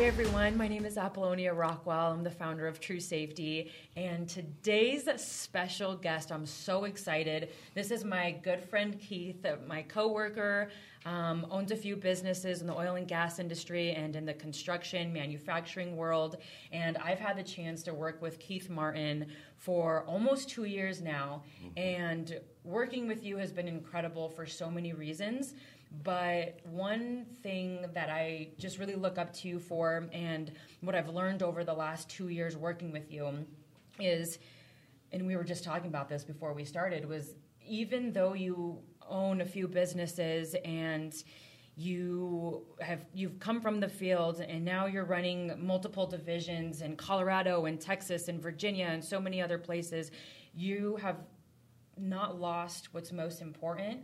Hi, everyone. My name is Apollonia Rockwell. I'm the founder of True Safety. And today's special guest, I'm so excited. This is my good friend Keith, my coworker, um, owns a few businesses in the oil and gas industry and in the construction, manufacturing world. And I've had the chance to work with Keith Martin for almost two years now. And working with you has been incredible for so many reasons. But one thing that I just really look up to you for, and what I've learned over the last two years working with you, is, and we were just talking about this before we started, was even though you own a few businesses and you have you've come from the field and now you're running multiple divisions in Colorado and Texas and Virginia and so many other places you have not lost what's most important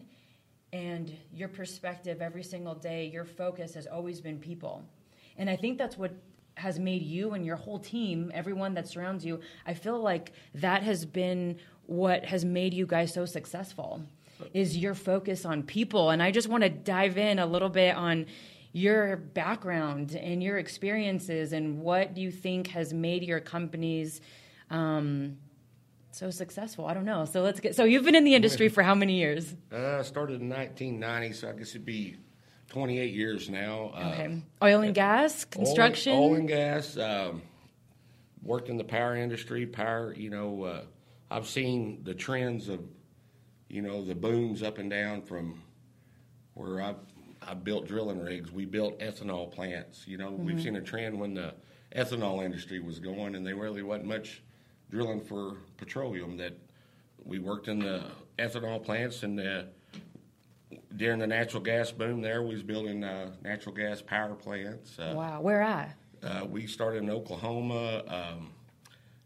and your perspective every single day, your focus has always been people. And I think that's what has made you and your whole team, everyone that surrounds you, I feel like that has been what has made you guys so successful is your focus on people. And I just want to dive in a little bit on your background and your experiences and what do you think has made your companies um, so successful? I don't know. So let's get. So you've been in the industry for how many years? Uh, I started in 1990, so I guess it'd be 28 years now. Okay. Uh, oil and gas, construction. Oil, oil and gas. Um, worked in the power industry. Power. You know, uh, I've seen the trends of, you know, the booms up and down from where I've I built drilling rigs. We built ethanol plants. You know, mm-hmm. we've seen a trend when the ethanol industry was going, and there really wasn't much drilling for petroleum. That we worked in the ethanol plants and the, during the natural gas boom, there we was building uh, natural gas power plants. Uh, wow, where at? Uh, we started in Oklahoma, um,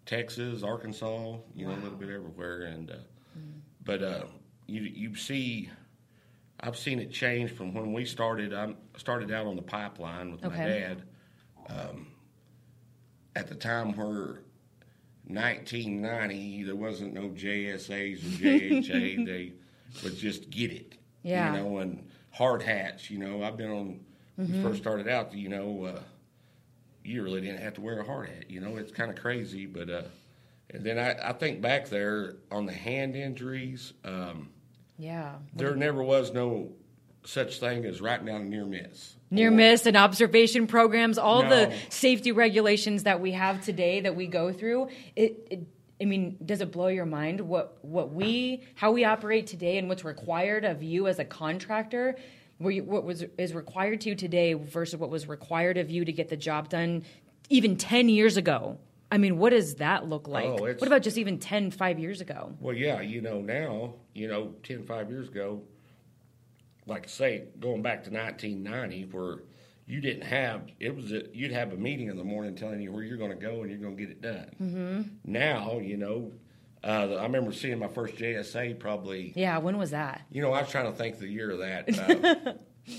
Texas, Arkansas. You wow. know, a little bit everywhere. And mm. but uh, you you see. I've seen it change from when we started. I started out on the pipeline with okay. my dad. Um, at the time where 1990, there wasn't no JSAs or JHA. they would just get it. Yeah. You know, and hard hats. You know, I've been on, mm-hmm. we first started out, you know, uh, you really didn't have to wear a hard hat. You know, it's kind of crazy. But, uh, and then I, I think back there on the hand injuries. Um, yeah. There never was no such thing as right now near miss. Near miss and observation programs, all no. the safety regulations that we have today that we go through, it, it I mean, does it blow your mind what what we how we operate today and what's required of you as a contractor? What was is required to you today versus what was required of you to get the job done even 10 years ago? I mean, what does that look like? Oh, what about just even 10, 5 years ago? Well, yeah, you know, now, you know, 10, 5 years ago, like I say, going back to 1990, where you didn't have it was a, you'd have a meeting in the morning telling you where you're going to go and you're going to get it done. Mm-hmm. Now, you know, uh, I remember seeing my first JSA probably. Yeah, when was that? You know, I was trying to think the year of that. Uh,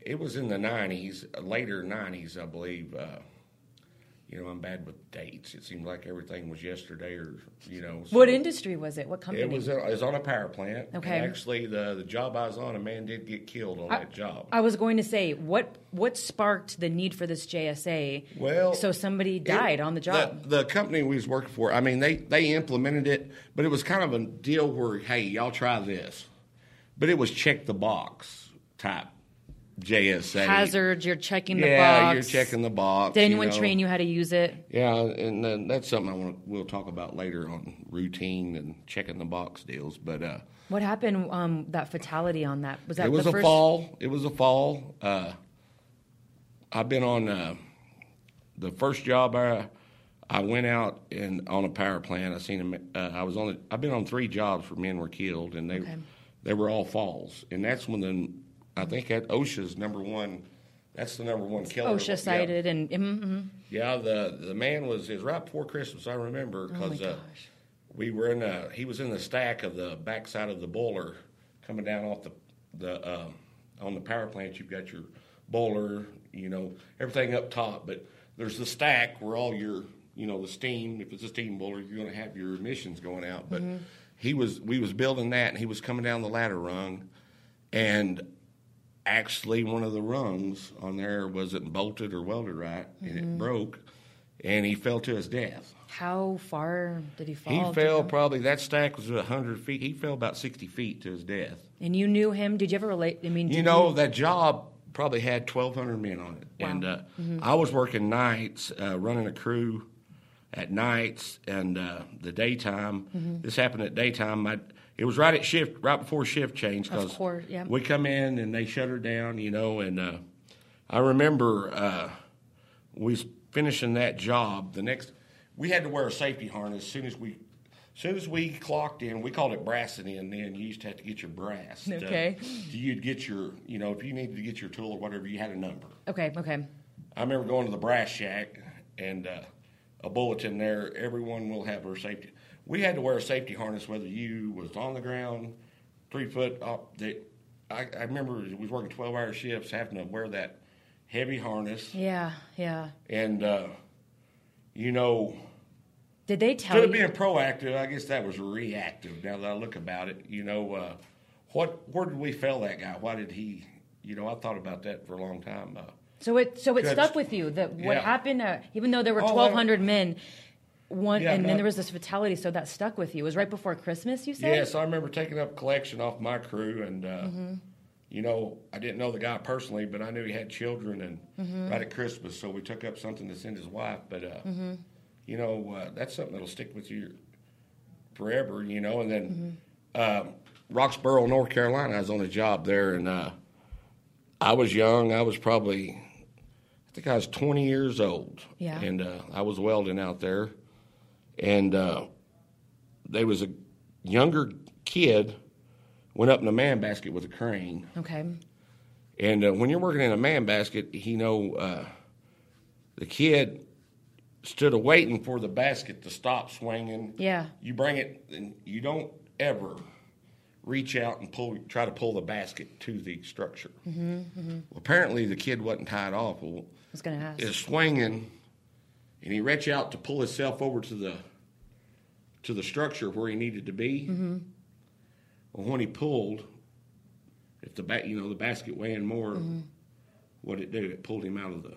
it was in the 90s, later 90s, I believe. Uh, you know, I'm bad with dates. It seemed like everything was yesterday, or you know. So what industry was it? What company? It was. Uh, it was on a power plant. Okay. Actually, the the job I was on, a man did get killed on I, that job. I was going to say, what what sparked the need for this JSA? Well, so somebody died it, on the job. The, the, company we was working for, I mean, they they implemented it, but it was kind of a deal where, hey, y'all try this, but it was check the box type JSA. Hazards, you're checking the box. yeah, box. you're checking the box. Did anyone you know. train you how to use it? Yeah, and uh, that's something I want. We'll talk about later on routine and checking the box deals. But uh, what happened? Um, that fatality on that was that. It was a first... fall. It was a fall. Uh, I've been on uh, the first job I. I went out and on a power plant. I seen them. Uh, I was on. The, I've been on three jobs where men were killed, and they okay. they were all falls. And that's when the I think at OSHA's number one. That's the number one killer. OSHA cited yeah. and mm-hmm. yeah, the the man was is right before Christmas. I remember because oh uh, we were in a he was in the stack of the backside of the boiler coming down off the the uh, on the power plant. You've got your boiler, you know, everything up top, but there's the stack where all your you know the steam. If it's a steam boiler, you're going to have your emissions going out. But mm-hmm. he was we was building that, and he was coming down the ladder rung, and actually one of the rungs on there wasn't bolted or welded right, and Mm-hmm. it broke, and he fell to his death. How far did he fall? He you fell probably that stack was hundred feet. He fell about sixty feet to his death. And you knew him? Did you ever relate? I mean, You know that job probably had twelve hundred men on it, Wow. and uh, Mm-hmm. I was working nights, uh, running a crew at nights and uh, the daytime. Mm-hmm. This happened at daytime. I, it was right at shift, right before shift change. Of 'cause course, yeah. We come in and they shut her down, you know. And uh, I remember uh, we was finishing that job. The next, we had to wear a safety harness as soon as we. As soon as we clocked in, we called it brassing in. Then you used to have to get your brass. Okay. you'd get your, you know, if you needed to get your tool or whatever, you had a number. Okay, okay. I remember going to the brass shack and uh, a bulletin there. Everyone will have their safety. We had to wear a safety harness whether you was on the ground, three foot up. The, I, I remember we was working twelve hour shifts, having to wear that heavy harness, Yeah, yeah. and uh, you know, Did they tell instead of you? being proactive, I guess that was reactive. Now that I look about it, you know, uh, what where did we fail that guy? Why did he? You know, I thought about that for a long time. Uh, So it so it stuck with you that what Yeah. happened, uh, even though there were Oh, I- 1,200 men, one Yeah, and no. then there was this fatality, so that stuck with you. It was right before Christmas, you said? Yes, I remember taking up collection off my crew, and uh, Mm-hmm. you know, I didn't know the guy personally, but I knew he had children, and Mm-hmm. right at Christmas, so we took up something to send his wife. But uh, Mm-hmm. you know, uh, that's something that'll stick with you forever, you know. And then Mm-hmm. uh, Roxboro, North Carolina, I was on a job there, and uh, I was young. I was probably, I think I was 20 years old, Yeah. and uh, I was welding out there, and uh, there was a younger kid went up in a man basket with a crane. Okay. And uh, when you're working in a man basket, you know, uh, the kid stood a waiting for the basket to stop swinging. Yeah. You bring it, and you don't ever reach out and pull, try to pull the basket to the structure. Mm-hmm, Well, apparently, the kid wasn't tied off. Well, I was going to ask. is swinging, and he reached out to pull himself over to the to the structure where he needed to be. Mm-hmm. Well, when he pulled, if the ba- you know the basket weighing more, what it do? It pulled him out of the.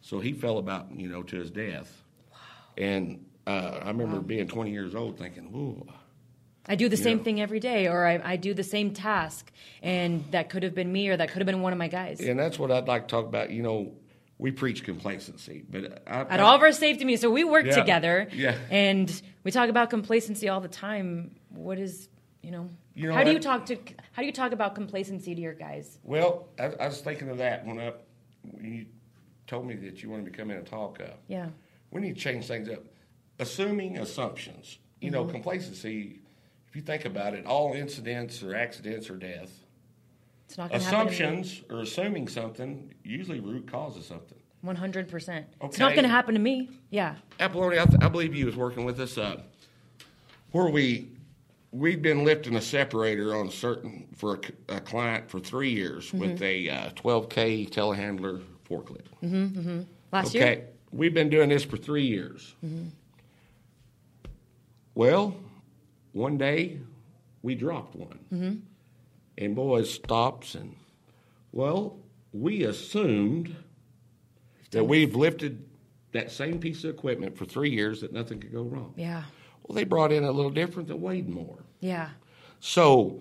So he fell about you know to his death. Wow. And uh, I remember being 20 years old, thinking, "Whoa." I do the same thing every day, or I, I do the same task, and that could have been me, or that could have been one of my guys. And that's what I'd like to talk about. You know, we preach complacency, but I, At all of our safety meetings, so we work Yeah. together, Yeah. and we talk about complacency all the time. What is, you know, You know, how do you talk to, how do you talk about complacency to your guys? Well, I, I was thinking of that when, I, when you told me that you wanted me to come in and talk. Uh, Yeah, we need to change things up. Assuming assumptions. You Mm-hmm. know, complacency, if you think about it, all incidents or accidents or death. It's not going to happen. Assumptions or assuming something usually root causes something. One hundred percent. It's not going to happen to me. Yeah. Apollonia, I, th- I believe you was working with us uh, where we we'd been lifting a separator on certain for a client for three years Mm-hmm. with a uh, 12k telehandler forklift. Last okay, year. Mm-hmm. we've been doing this for three years. Well, one day we dropped one, Mm-hmm. And boys stops and well, we assumed that we've lifted that same piece of equipment for three years that nothing could go wrong. Yeah. Well, they brought in a little different that weighed more. Yeah. So,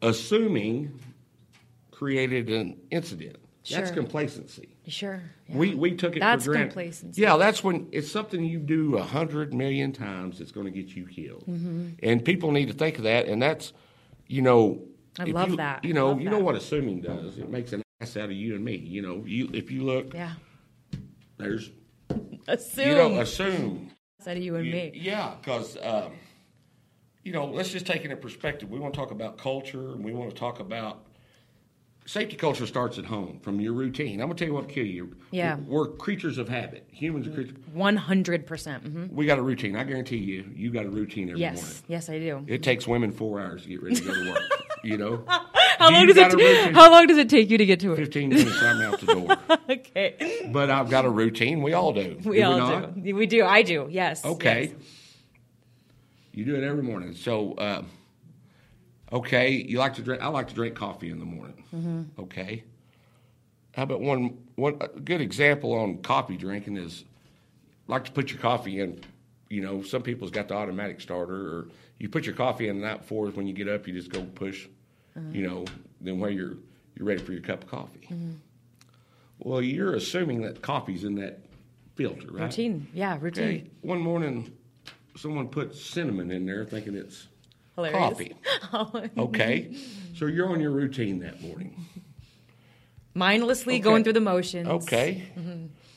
assuming created an incident. Sure. That's complacency. Sure. Yeah. We we took it That's for granted. That's complacency. Yeah, that's when it's something you do a hundred million times. It's going to get you killed, Mm-hmm. and people need to think of that. And that's, you know, I love you- that. You know, you know that. what assuming does. It makes an ass out of you and me. You know, you if you look, Yeah. there's Assume. you know assume. Instead of you and You- me. Yeah, because um, you know, let's just take it in perspective. We want to talk about culture, and we want to talk about safety. Culture starts at home from your routine. I'm gonna tell you what kill you. Yeah. we're, creatures of habit. Humans are creatures. One hundred percent. Mm-hmm. We got a routine. I guarantee you, you got a routine every morning. Yes. Yes, I do. It takes women four hours to get ready to go to work. you know, How long does it? got a ta- routine? how long does it take you to get to it? fifteen minutes, I'm out the door. okay. But I've got a routine. We all do. We do all not? do. We do. I do. Yes. Okay. yes. You do it every morning. So uh, Okay, you like to drink. I like to drink coffee in the morning. Mm-hmm. Okay. How about one one a good example on coffee drinking is like to put your coffee in. You know, some people's got the automatic starter, or you put your coffee in the night before. When you get up, you just go push. Mm-hmm. You know, then where you're you're ready for your cup of coffee. Well, you're assuming that coffee's in that filter, right? Routine. Yeah, routine. Okay. One morning, someone put cinnamon in there, thinking it's Hilarious. coffee. okay. So you're on your routine that morning. Mindlessly Okay. going through the motions. Okay.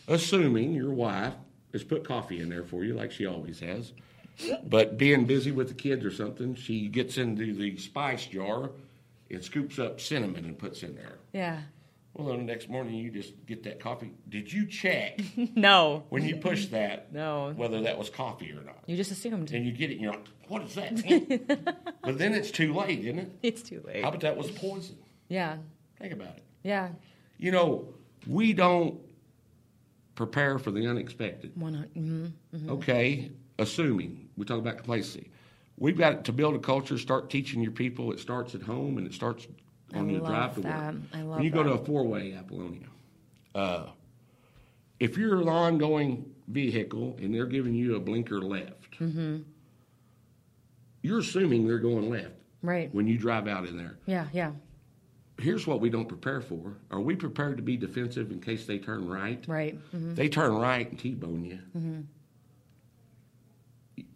Assuming your wife has put coffee in there for you, like she always has, but being busy with the kids or something, she gets into the spice jar and scoops up cinnamon and puts in there. Yeah. Well, then the next morning you just get that coffee. Did you check No. when you push that No. whether that was coffee or not? You just assumed. And you get it and you're like, what is that? but then it's too late, isn't it? It's too late. How about that was poison? Yeah. Think about it. Yeah. You know, we don't prepare for the unexpected. One hundred. mhm. Okay, assuming we talk about complacency, we've got to build a culture. Start teaching your people. It starts at home and it starts on I your drive to that. work. I love when you go to a four-way Apollonia, uh, if you're an ongoing vehicle and they're giving you a blinker left, Mm-hmm. you're assuming they're going left Right. when you drive out in there. Yeah. Yeah. Here's what we don't prepare for. Are we prepared to be defensive in case they turn right? Right. Mhm. They turn right and T-bone you.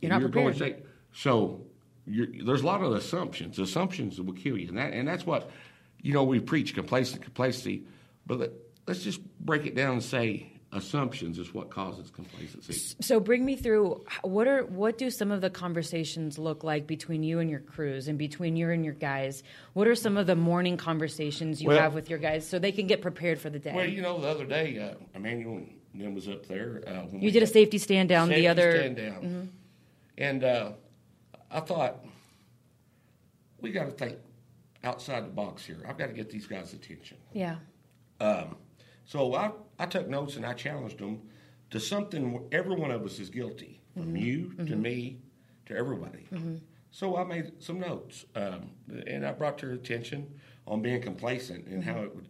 You're not going prepared. to say, so you're, there's a lot of assumptions. Assumptions that will kill you, and that and that's what you know we preach complacency, complacency. But let, let's just break it down and say assumptions is what causes complacency. So bring me through what are what do some of the conversations look like between you and your crews and between you and your guys? What are some of the morning conversations you Well- have with your guys so they can get prepared for the day? Well, you know, the other day, uh, Emmanuel was up there. Uh, when you did a safety stand down the other stand down. And uh, I thought, we got to think outside the box here. I've got to get these guys' attention. Yeah. Um, so I, I took notes and I challenged them to something every one of us is guilty, from you to me to everybody. So I made some notes um, and I brought to their attention on being complacent and how it would.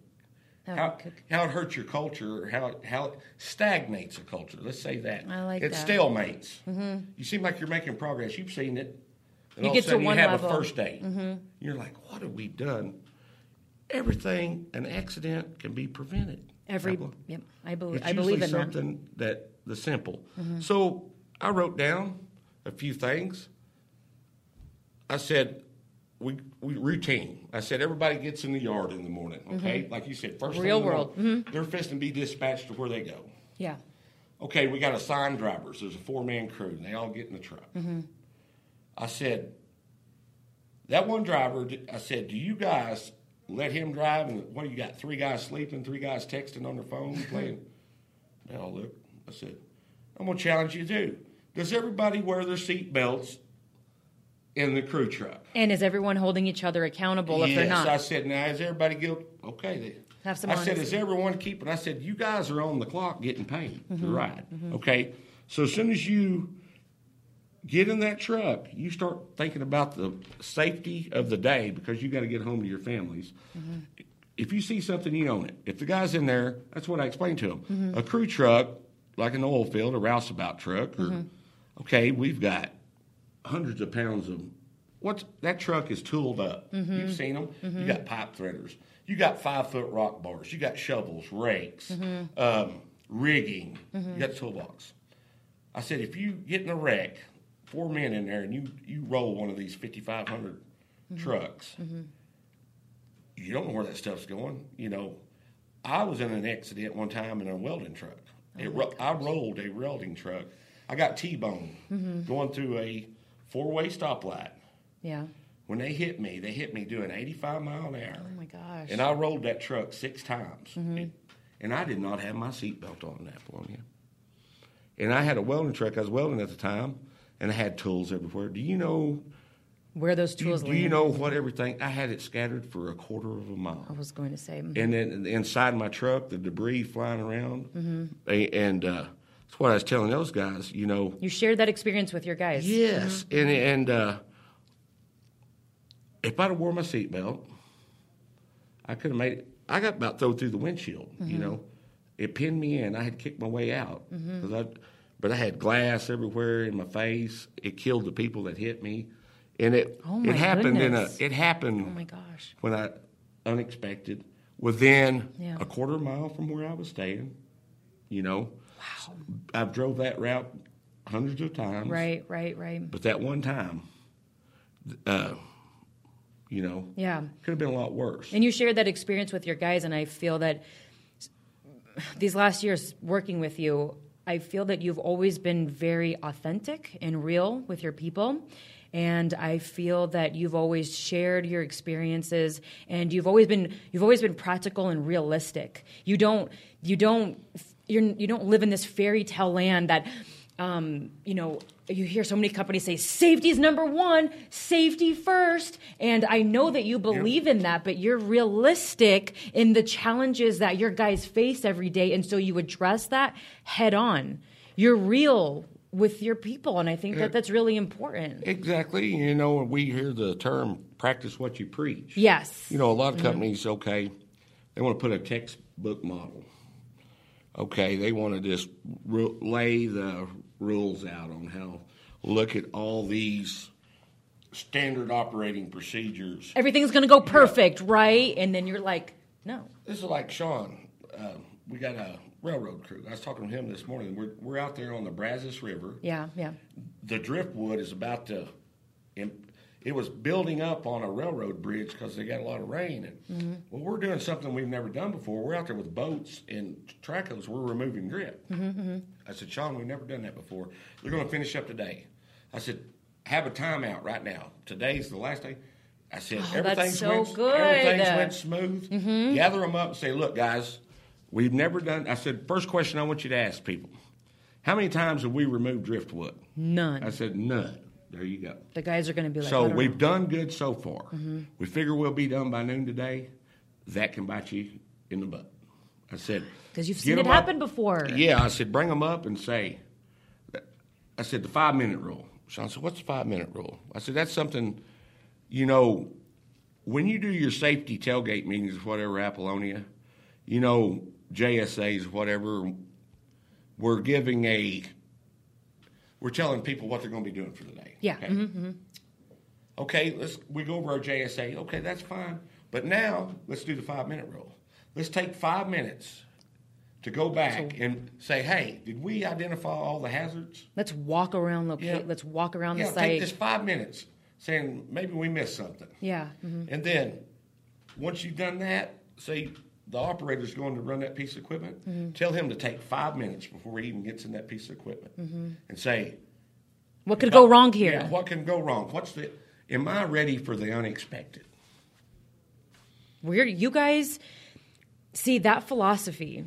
How How, it could- how it hurts your culture, or how it, how it stagnates a culture. Let's say that. I like it that. stalemates. Mm-hmm. You seem like you're making progress. You've seen it. And You all get of a sudden one you have level. a first date. Mm-hmm. You're like, what have we done? Everything, an accident can be prevented. Every Apple. yep, I believe It's I believe in something that. the simple. Mm-hmm. So I wrote down a few things. I said, we, we routine. I said everybody gets in the yard in the morning. Mm-hmm. Okay, like you said, first Real in the world. morning, They're fixing to be dispatched to where they go. Yeah. Okay, we got assigned drivers. There's a four man crew, and they all get in the truck. Mm-hmm. I said, that one driver, I said, do you guys let him drive? And what do you got? Three guys sleeping, three guys texting on their phone, playing. They all look. I said, I'm to challenge you too. Does everybody wear their seat belts in the crew truck? And is everyone holding each other accountable if yes, they're not? I said, now is everybody guilty? Okay. They, Have some I said, is everyone keeping? I said, you guys are on the clock getting paid Mm-hmm. to ride. Okay. So as soon as you get in that truck, you start thinking about the safety of the day because you got to get home to your families. Mm-hmm. If you see something, you own it. If the guy's in there, that's what I explained to him. Mm-hmm. A crew truck, like an oil field, a roustabout truck, or Mm-hmm. okay, we've got hundreds of pounds of what's that truck is tooled up. Mm-hmm. You've seen them. You got pipe threaders. You got five foot rock bars. You got shovels, rakes, Mm-hmm. um, rigging. You got toolbox. I said, if you get in a wreck, four men in there, and you you roll one of these fifty five hundred trucks, you don't know where that stuff's going. You know, I was in an accident one time in a welding truck. It ro- I rolled a welding truck. I got T-bone going through a four-way stoplight. yeah. When they hit me, they hit me doing 85 mile an hour. Oh my gosh. And I rolled that truck six times. And I did not have my seatbelt on in Apollonia. And I had a welding truck. I was welding at the time, and I had tools everywhere. Do you know? Where those Do tools do you know what everything? I had it scattered for a quarter of a mile. I was going to say. mm, And then inside my truck, the debris flying around. Mm-hmm. And uh, that's what I was telling those guys. You know, You shared that experience with your guys. Yes, and and uh, if I'd have wore my seatbelt, I could have made it. I got about thrown through the windshield. You Mm-hmm. know, it pinned me in. I had kicked my way out because I, but I had glass everywhere in my face. It killed the people that hit me, and it Oh, my it happened goodness. in a it happened Oh my gosh. when I unexpected within Yeah. a quarter mile from where I was staying. You know, Wow. I've drove that route hundreds of times. Right, right, right. But that one time, uh, you know, Yeah. could have been a lot worse. And you shared that experience with your guys, and I feel that these last years working with you, I feel that you've always been very authentic and real with your people. And I feel that you've always shared your experiences, and you've always been you've always been practical and realistic. You don't you don't you're, you don't live in this fairy tale land that um, you know, you hear so many companies say safety is number one, safety first. And I know that you believe in that, but you're realistic in the challenges that your guys face every day. And so you address that head on. You're real with your people. And I think that that's really important. Exactly. You know, we hear the term practice what you preach. Yes. You know, a lot of companies, okay, they want to put a textbook model. Okay, they want to just lay the rules out on how, look at all these standard operating procedures. Everything's going to go perfect, right? And then you're like, no. This is like Sean. Uh, we got a railroad crew. I was talking to him this morning. We're, we're out there on the Brazos River. Yeah, yeah. the driftwood is about to it was building up on a railroad bridge because they got a lot of rain and mm-hmm. well we're doing something we've never done before. We're out there with boats and trackhoes we're removing grit mm-hmm, mm-hmm. i said sean we've never done that before. They're going to finish up today. I said have a timeout right now. Today's the last day. I said Oh, everything's so went, good. everything's went smooth. Gather them up and say look guys we've never done i said first question i want you to ask people how many times have we removed driftwood? None. I said, none. There you go. the guys are going to be like, So we've done good so far. Mm-hmm. We figure we'll be done by noon today. That can bite you in the butt. I said because you've seen it 'em up. happen before. Yeah, I said, bring them up and say, I said, the five minute rule. Sean said, what's the five minute rule? I said, that's something, you know, when you do your safety tailgate meetings, whatever, Apollonia, you know, JSAs, whatever, we're giving a, we're telling people what they're going to be doing for the day. Yeah, Okay? mhm, Okay, let's we go over our JSA. Okay, that's fine. But now let's do the five minute rule. Let's take five minutes to go back and say, hey, did we identify all the hazards? Let's walk around the Yeah. let's walk around yeah, the take site. this five minutes saying maybe we missed something. Yeah. mhm. And then once you've done that, say the operator's going to run that piece of equipment, Mm-hmm. tell him to take five minutes before he even gets in that piece of equipment and say, What could go wrong here? Yeah, what can go wrong? What's the? Am I ready for the unexpected? We're you guys see that philosophy.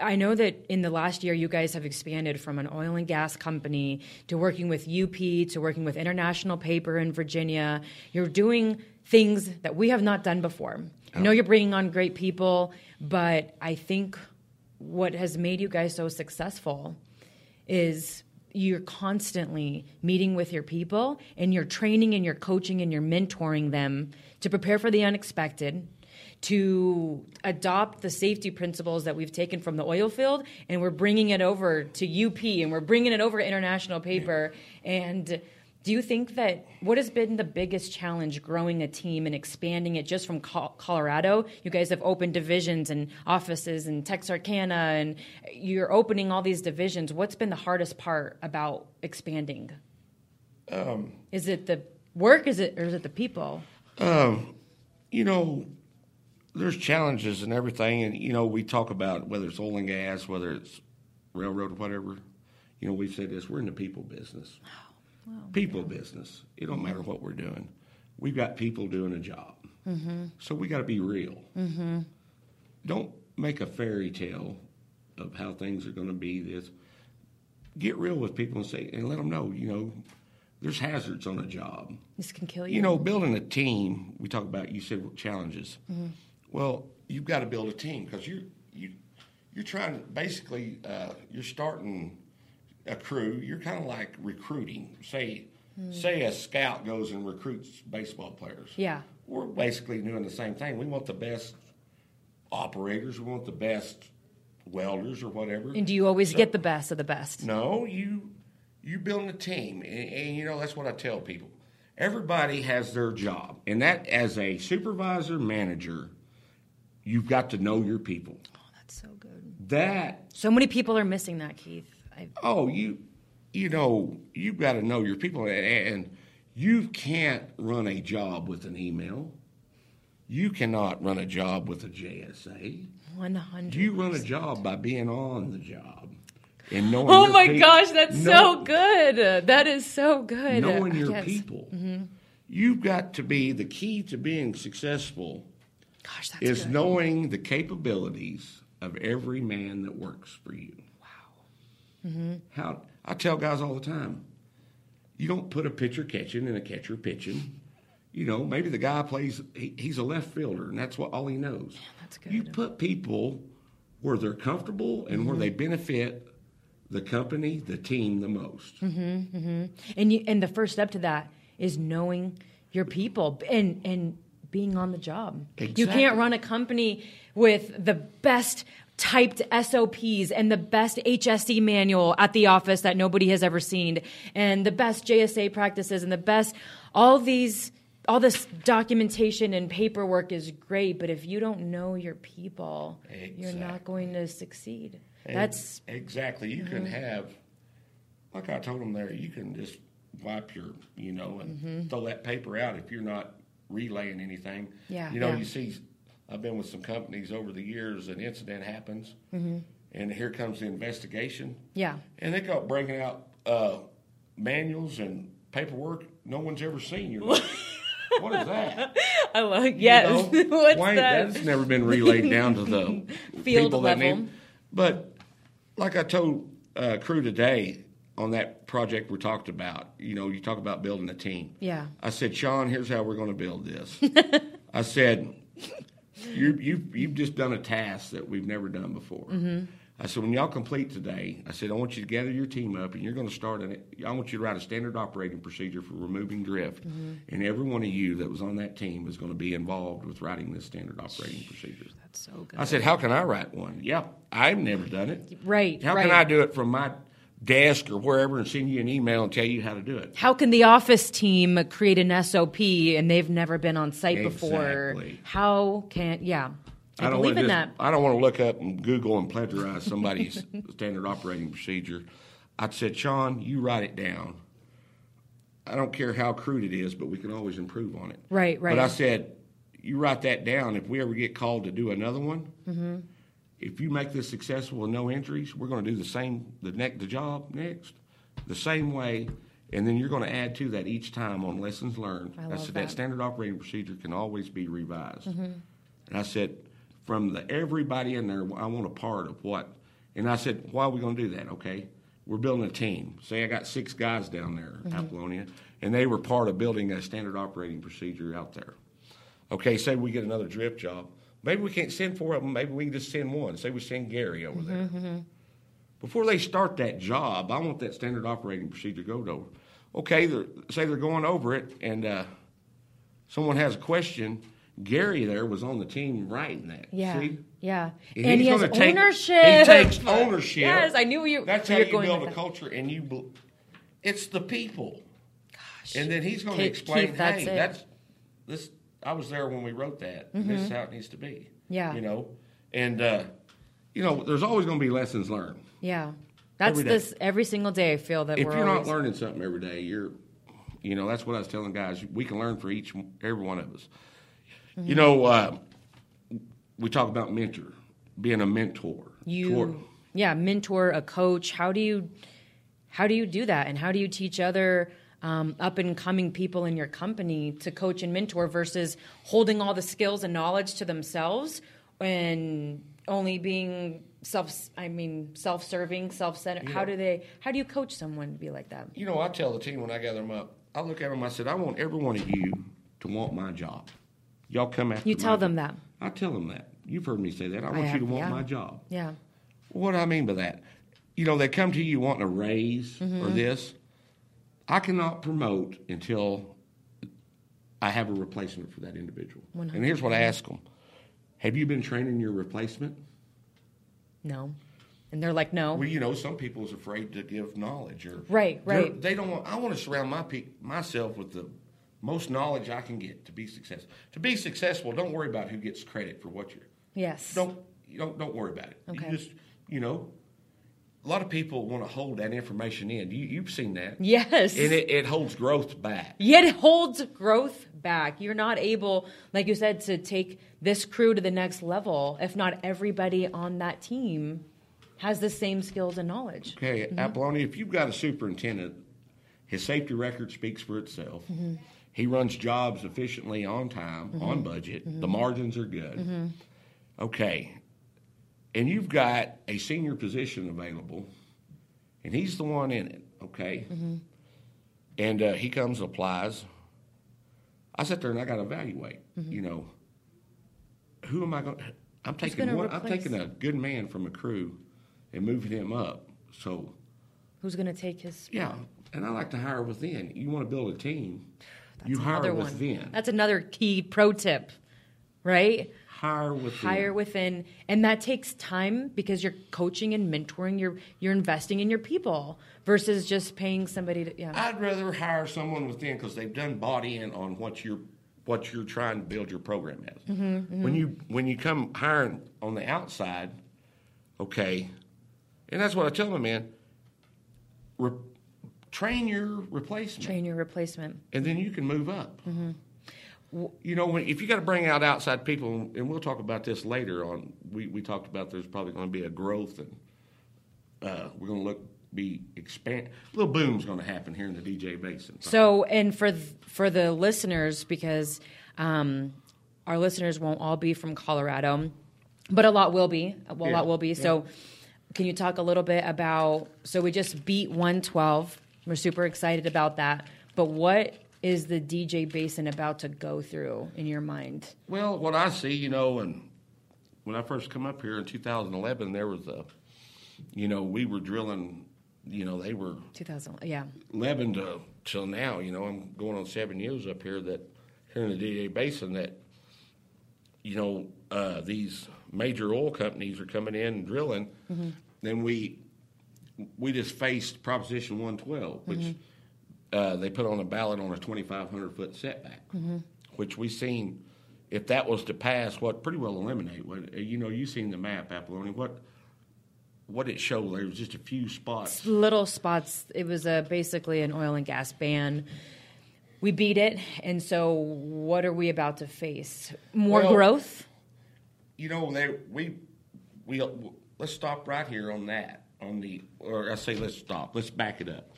I know that in the last year you guys have expanded from an oil and gas company to working with UP to working with International Paper in Virginia. You're doing things that we have not done before. I know you're bringing on great people, but I think what has made you guys so successful is you're constantly meeting with your people and you're training and you're coaching and you're mentoring them to prepare for the unexpected to adopt the safety principles that we've taken from the oil field and we're bringing it over to UP and we're bringing it over to international paper. And do you think that what has been the biggest challenge growing a team and expanding it just from Col- Colorado? You guys have opened divisions and offices in Texarkana, and you're opening all these divisions. What's been the hardest part about expanding? Um, is it the work? Is it or is it the people? Um, you know, there's challenges and everything, and you know we talk about whether it's oil and gas, whether it's railroad or whatever. You know, we've said this: we're in the people business. Oh. People business. It don't matter what we're doing. We've got people doing a job, so we got to be real. Don't make a fairy tale of how things are going to be. This get real with people and say and let them know. You know, there's hazards on a job. This can kill you. You know, building a team. We talk about. You said challenges. Mm-hmm. Well, you've got to build a team because you you you're trying. To basically, uh, you're starting a crew. You're kind of like recruiting. Say Mm. say a scout goes and recruits baseball players. Yeah. we're basically doing the same thing. We want the best operators. We want the best welders or whatever. And do you always get the best of the best? No, you you building a team, and, and, you know that's what I tell people. Everybody has their job, and that as a supervisor manager, you've got to know your people. Oh, that's so good. That So many people are missing that, Keith. I, oh you you know you've got to know your people, and, and you can't run a job with an email. You cannot run a job with a JSA. 100. You run a job by being on the job and knowing. Oh my gosh, that's know- so good. That is so good. Knowing your Yes. people. Mm-hmm. You've got to be the key to being successful Gosh, that's is good. knowing the capabilities of every man that works for you. Mm-hmm. How I tell guys all the time, you don't put a pitcher catching and a catcher pitching. You know, maybe the guy plays. He, he's a left fielder, and that's what all he knows. that's good. You put people where they're comfortable and Mm-hmm. where they benefit the company, the team, the most. Mm-hmm. And you, and the first step to that is knowing your people and and being on the job. You can't run a company with the best typed SOPs and the best HSE manual at the office that nobody has ever seen and the best JSA practices and the best all these all this documentation and paperwork is great, but if you don't know your people, you're not going to succeed. And That's exactly. You Mm-hmm. can have, like I told them there, you can just wipe your, you know, and Mm-hmm. throw that paper out if you're not relaying anything. Yeah, You know, yeah. you see, I've been with some companies over the years. An incident happens, Mm-hmm. and here comes the investigation, yeah. and they go bringing out uh, manuals and paperwork no one's ever seen. You're like, what is that? I love You yes. know, What's why that? That's never been relayed down to the Field people that level. need. But like I told uh, crew today on that project we talked about, you know, you talk about building a team. Yeah. I said, Sean, here's how we're going to build this. I said, you you you've just done a task that we've never done before. Mm-hmm. I said, when y'all complete today, I said, I want you to gather your team up and you're going to start an, I want you to write a standard operating procedure for removing drift. Mm-hmm. And every one of you that was on that team is going to be involved with writing this standard operating procedure. That's so good. I said, how can I write one? Yeah, I've never done it. Right, How right. can I do it from my desk or wherever and send you an email and tell you how to do it? How can the office team create an SOP and they've never been on site before? How can yeah? I, don't believe in just- that. I don't want to look up and Google and plagiarize somebody's standard operating procedure. I said, Sean, you write it down. I don't care how crude it is, but we can always improve on it. Right, right. But I said, you write that down. If we ever get called to do another one, Mm-hmm. If you make this successful with no injuries, we're going to do the same the next the job next, the same way, and then you're going to add to that each time on lessons learned. I said that. Mm-hmm. standard operating procedure can always be revised. And I said, from the everybody in there, I want a part of what. And I said, why are we going to do that? Okay, we're building a team. Say I got six guys down there, Mm-hmm. Apollonia, and they were part of building a standard operating procedure out there. Okay, say we get another drift job. Maybe we can't send four of them. Maybe we can just send one. Say we send Gary over there. Before they start that job, I want that standard operating procedure go over. Okay, they're, say they're going over it, and uh, someone has a question. Gary there was on the team writing that. Yeah, See? yeah, And and, he has take- ownership. he takes ownership. Yes, I knew you. That's how you build a culture, and you. bel- It's the people. Gosh. And then he's going to explain, Keith, that's hey. Mm-hmm. that's this. I was there when we wrote that. and This is how it needs to be. Yeah. You know, and uh, you know, there's always going to be lessons learned. Yeah, that's Every this every single day. I feel that If you're not learning something every day, you're, you know, that's what I was telling guys. We can learn for each, every one of us. Mm-hmm. You know, uh, we talk about mentor, being a mentor. you toward- yeah mentor a coach how do you how do you do that and how do you teach other um, up and coming people in your company to coach and mentor versus holding all the skills and knowledge to themselves and only being self i mean self-serving self-centered how do they how do you coach someone to be like that You know, I tell the team when I gather them up, I look at them, I said, I want every one of you to want my job. Y'all come after you tell job. them that I tell them that. You've heard me say that. I want have, you to want yeah. my job. yeah What do I mean by that? You know, they come to you wanting a raise Mm-hmm. or this. I cannot promote until I have a replacement for that individual. And here's what I ask them: Have you been training your replacement? No. And they're like, no. Well, you know, some people is afraid to give knowledge, or Right, right. They don't want. I want to surround my pe- myself with the most knowledge I can get to be successful. To be successful, don't worry about who gets credit for what you're. yes. Don't you don't don't worry about it. Okay. You just you know, a lot of people want to hold that information in. You you've seen that, Yes. and it, it holds growth back. Yet it holds growth back. You're not able, like you said, to take this crew to the next level if not everybody on that team has the same skills and knowledge. Okay, mm-hmm. Apollonia, if you've got a superintendent, his safety record speaks for itself. Mm-hmm. He runs jobs efficiently on time, mm-hmm. on budget. The margins are good. Okay, and you've got a senior position available, and he's the one in it. Okay, and uh, he comes and applies. I sit there and I got to evaluate. You know, who am I going? I'm taking one. I'm taking a good man from a crew and moving him up. So Who's going to take his spot? yeah, and I like to hire within. You want to build a team, you hire one. within. That's another key pro tip, right? Hire within. Hire within, and that takes time because you're coaching and mentoring. You're you're investing in your people versus just paying somebody to. Yeah. I'd rather hire someone within because they've done bought in on what you're what you're trying to build your program as. Mm-hmm, When you when you come hiring on the outside, okay, and that's what I tell them, man. Re- train your replacement. Train your replacement. and then you can move up. Mm-hmm. You know, when, if you got to bring out outside people, and we'll talk about this later on. We, we talked about there's probably going to be a growth, and uh, we're going to look be expand. A little boom's going to happen here in the DJ Basin. So, and for th- for the listeners, because um, our listeners won't all be from Colorado, but a lot will be. Well, a lot will be. So, can you talk a little bit about? So we just beat 112. We're super excited about that. But what is the DJ Basin about to go through in your mind? Well, what I see, you know, and when I first come up here in 2011, there was a, you know, we were drilling. You know, they were 2000. Yeah. 11 to till now, you know, I'm going on seven years up here that here in the DJ Basin that, you know, uh, these major oil companies are coming in and drilling. Then we we just faced Proposition 112, which uh, they put on a ballot on a 2,500 foot setback, which we seen if that was to pass, what pretty well eliminate. What you know, you seen the map, Apollonia. What what it showed there was just a few spots. little spots. It was a basically an oil and gas ban. We beat it, and so what are we about to face? More Well- growth. you know, they we we let's stop right here on that on the or I say let's stop. Let's back it up.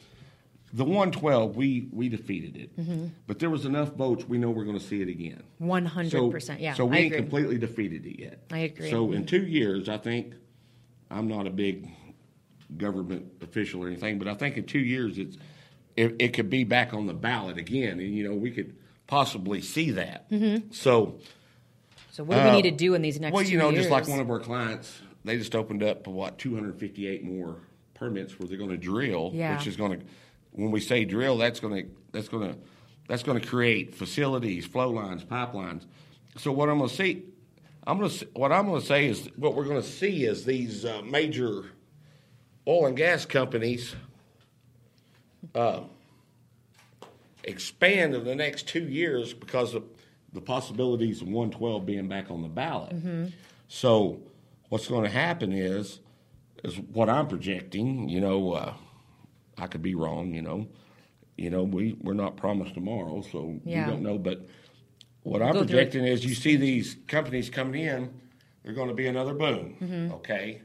The 112 we we defeated it, Mm-hmm. but there was enough votes. We know we're going to see it again. One hundred So percent. Yeah, So we I ain't agree. completely defeated it yet. I agree. So in two years, I think I'm not a big government official or anything, but I think in two years it's it, it could be back on the ballot again, and you know we could possibly see that. Mm-hmm. So so what do we uh, need to do in these next? Years? Well, you know, years? just like one of our clients, they just opened up what 258 more permits where they're going to drill, Yeah. which is going to. When we say drill, that's going to that's going to that's going to create facilities, flow lines, pipelines. So what I'm going to see, I'm going to what I'm going to say is what we're going to see is these uh, major oil and gas companies uh, expand in the next two years because of the possibilities of 112 being back on the ballot. So what's going to happen is, is what I'm projecting. You know, uh, I could be wrong. You know, you know, we we're not promised tomorrow, so Yeah. we don't know. But what I'm projecting is, you see these companies coming in, they're going to be another boom. Mm-hmm. Okay,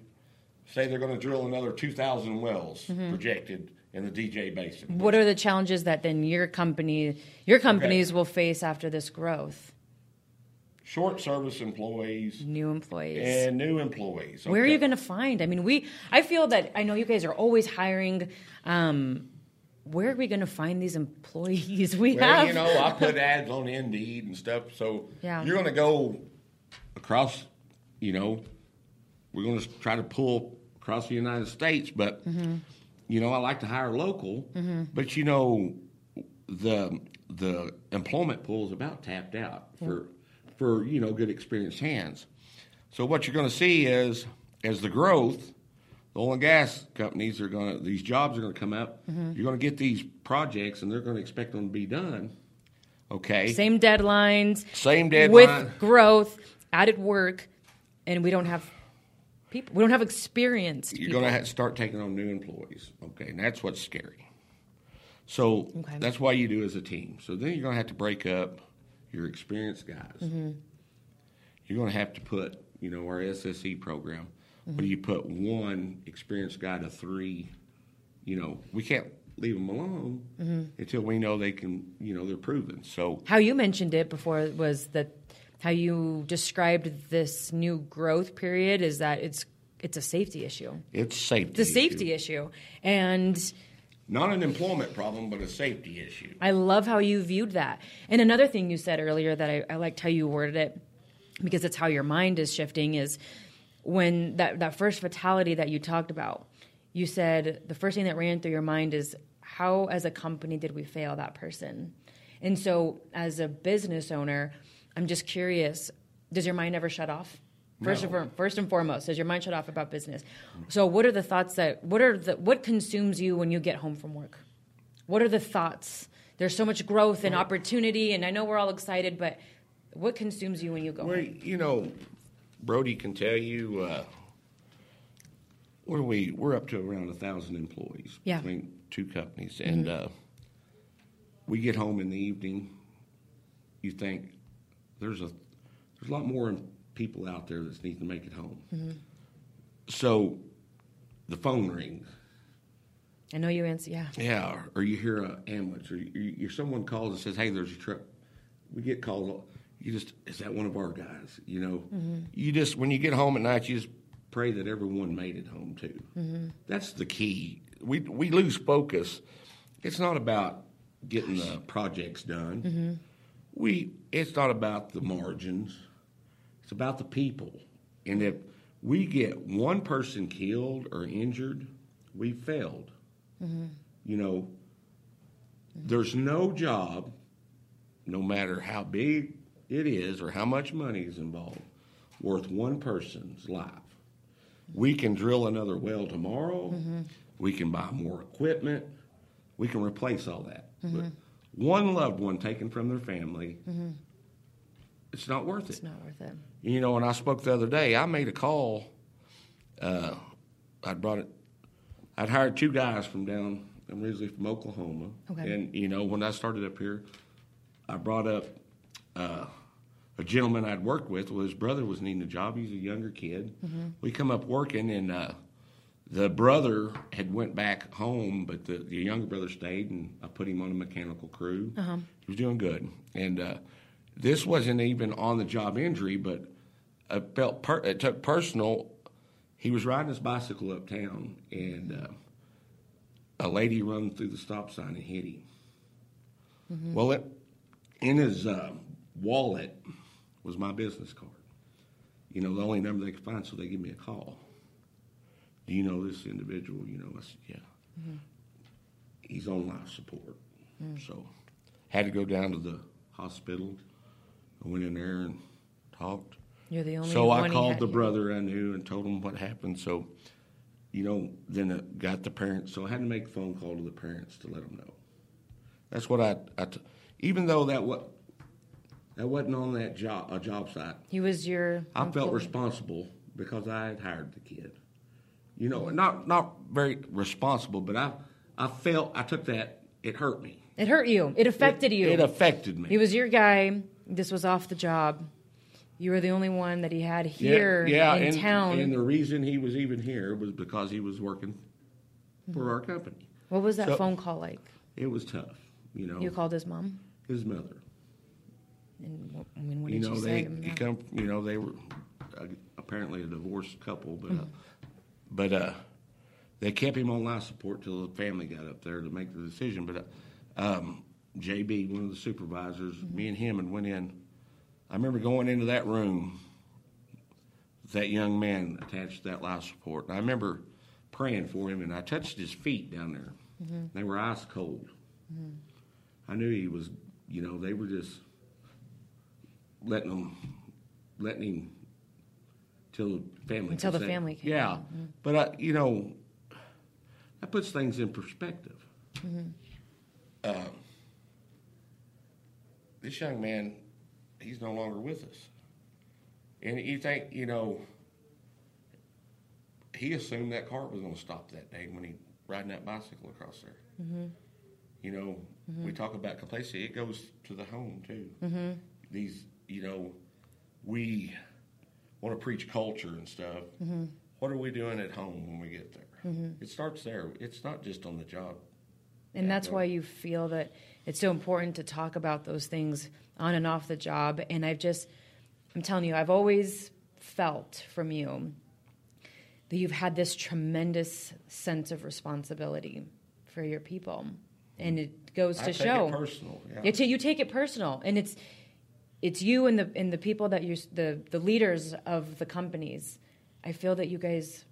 say they're going to drill another 2,000 wells mm-hmm. projected in the DJ Basin. What are the challenges that then your company, your companies will face after this growth? Short service employees New employees. and new employees. Where are you going to find? I mean, we. I feel that I know you guys are always hiring. Um, where are we going to find these employees? We Well, have. you know, I put ads on Indeed and stuff. So Yeah. you're going to go across, you know, we're going to try to pull across the United States. But, Mm-hmm. you know, I like to hire local. But, you know, the the employment pool is about tapped out for for you know good experienced hands. So what you're going to see is as the growth, the oil and gas companies are going to these jobs are going to come up. Mm-hmm. You're going to get these projects, and they're going to expect them to be done. Okay, Same deadlines. Same deadline. With growth, added work, and we don't have people. We don't have experience. You're going to have to start taking on new employees. Okay, and that's what's scary. So Okay. that's why you do as a team. So then you're going to have to break up your experienced guys. Mm-hmm. You're going to have to put, you know, our SSE program, Mm-hmm. where you put one experienced guy to three. You know, we can't leave them alone Mm-hmm. until we know they can, you know, they're proven. So How you mentioned it before was that how you described this new growth period is that it's it's a safety issue. it's safety. It's a safety issue. And Not an employment problem, but a safety issue. I love how you viewed that. And another thing you said earlier that I, I liked how you worded it because it's how your mind is shifting is when that, that first fatality that you talked about, you said the first thing that ran through your mind is how, as a company, did we fail that person? And so, as a business owner, I'm just curious does your mind ever shut off? First, No. and, for- first and foremost, does your mind shut off about business? So, what are the thoughts that, what are the, what consumes you when you get home from work? What are the thoughts? There's so much growth and opportunity, and I know we're all excited, but what consumes you when you go Well, home? you know, Brody can tell you. Uh, what are we? We're up to around a thousand employees Yeah. Mm-hmm. between two companies, and uh, we get home in the evening. You think there's a there's a lot more people out there that need to make it home. Mm-hmm. So the phone rings. I know you answer, yeah. Yeah, or, or you hear an ambulance, or you, you, someone calls and says, "Hey, there's a truck." We get called. You just is that one of our guys? You know, you just when you get home at night, you just pray that everyone made it home too. That's the key. We we lose focus. It's not about getting the projects done. We it's not about the margins. It's about the people. And if we get one person killed or injured, we failed. Mm-hmm. You know, there's no job, no matter how big it is or how much money is involved, worth one person's life. We can drill another well tomorrow. Mm-hmm. We can buy more equipment. We can replace all that. Mm-hmm. But one loved one taken from their family, it's not worth it. It's not worth it. You know, when I spoke the other day, I made a call. Uh, I'd brought it. I'd hired two guys from down. I'm originally from Oklahoma, Okay. and you know, when I started up here, I brought up uh, a gentleman I'd worked with. Well, his brother was needing a job. He's a younger kid. We come up working, and uh, the brother had went back home, but the, the younger brother stayed, and I put him on a mechanical crew. Uh-huh. He was doing good, and uh, this wasn't even on the job injury, but I felt per- it took personal. He was riding his bicycle uptown, and uh, a lady run through the stop sign and hit him. Well, it, in his uh, wallet was my business card. You know, the only number they could find, so they give me a call. Do you know this individual? You know, I said, yeah. He's on life support. So, had to go down to the hospital. I went in there and talked. You're the only one. So I called the brother I knew and told him what happened. So, you know, then it got the parents. So I had to make a phone call to the parents to let them know. That's what I, I t- even though that what that wasn't on that job a job site. He was your. I felt responsible because I had hired the kid. You know, not not very responsible, but I I felt I took that. It hurt me. It hurt you. It affected It- you. It affected me. he was your guy. This was off the job. You were the only one that he had here yeah, in and, town. And the reason he was even here was because he was working for our company. what was that so- phone call like? It was tough, you know. You called his mom, his mother. and I mean, what you did know you they say? you come you know they were uh, apparently a divorced couple but uh, but uh they kept him on life support till the family got up there to make the decision but uh, um JB one of the supervisors me and him and went in. I remember going into that room with that young man attached to that life support. And I remember praying for him and I touched his feet down there. They were ice cold. I knew he was you know, they were just letting him, letting him till the family Until the family came. Yeah, but uh, you know, that puts things in perspective. Um, this young man, he's no longer with us, and you think, you know, he assumed that car was going to stop that day when he riding that bicycle across there. Mm-hmm. You know, mm-hmm. we talk about complacency; it goes to the home too. Mm-hmm. These, you know, we want to preach culture and stuff. What are we doing at home when we get there? It starts there. It's not just on the job. And that's why you feel that it's so important to talk about those things on and off the job. And I've just, I'm telling you, I've always felt from you that you've had this tremendous sense of responsibility for your people. And it goes to take show. it personal. Yeah. It's you take it personal, and it's it's you and the and the people that you the the leaders of the companies. I feel that you guys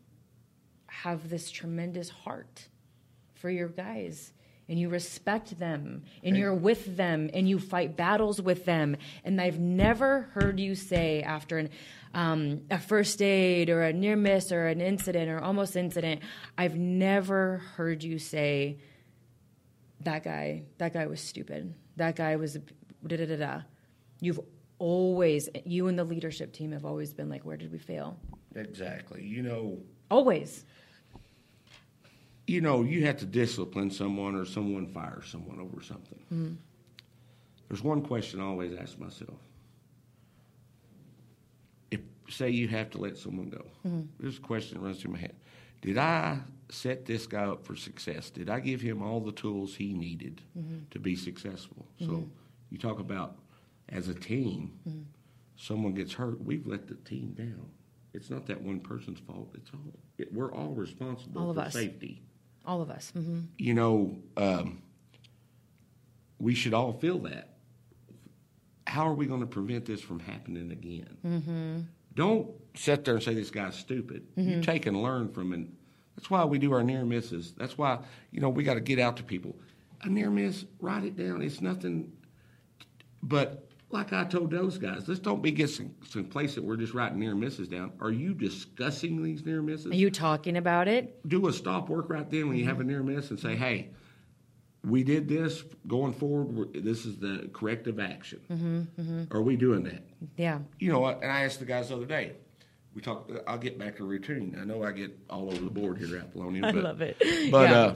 have this tremendous heart for your guys, and you respect them, and you're with them, and you fight battles with them. And I've never heard you say after an um, a first aid or a near miss or an incident or almost incident, I've never heard you say that guy that guy was stupid that guy was da da da da you've always you and the leadership team have always been like where did we fail exactly. You know, always you know, you have to discipline someone or someone fires someone over something. Mm-hmm. There's one question I always ask myself. If say you have to let someone go, mm-hmm. there's a question that runs through my head. Did I set this guy up for success? Did I give him all the tools he needed mm-hmm. to be successful? So you talk about as a team, someone gets hurt, we've let the team down. It's not that one person's fault. It's all it, we're all responsible All of for us. safety all of us hmm you know, um, we should all feel that. How are we going to prevent this from happening again? Mm-hmm. Don't sit there and say this guy's stupid. You take and learn from it. That's why we do our near misses. That's why you know we got to get out to people. A near miss, write it down. It's nothing. But like I told those guys, let's don't be getting some, some place that we're just writing near misses down. Are you discussing these near misses? are you talking about it do a stop work right then when you have a near miss and say, hey, we did this going forward. This is the corrective action. Are we doing that? yeah You know, what? and I asked the guys the other day. We talked. I'll get back to routine. I know I get all over the board here, at Apollonia. But I but, love it But yeah. uh,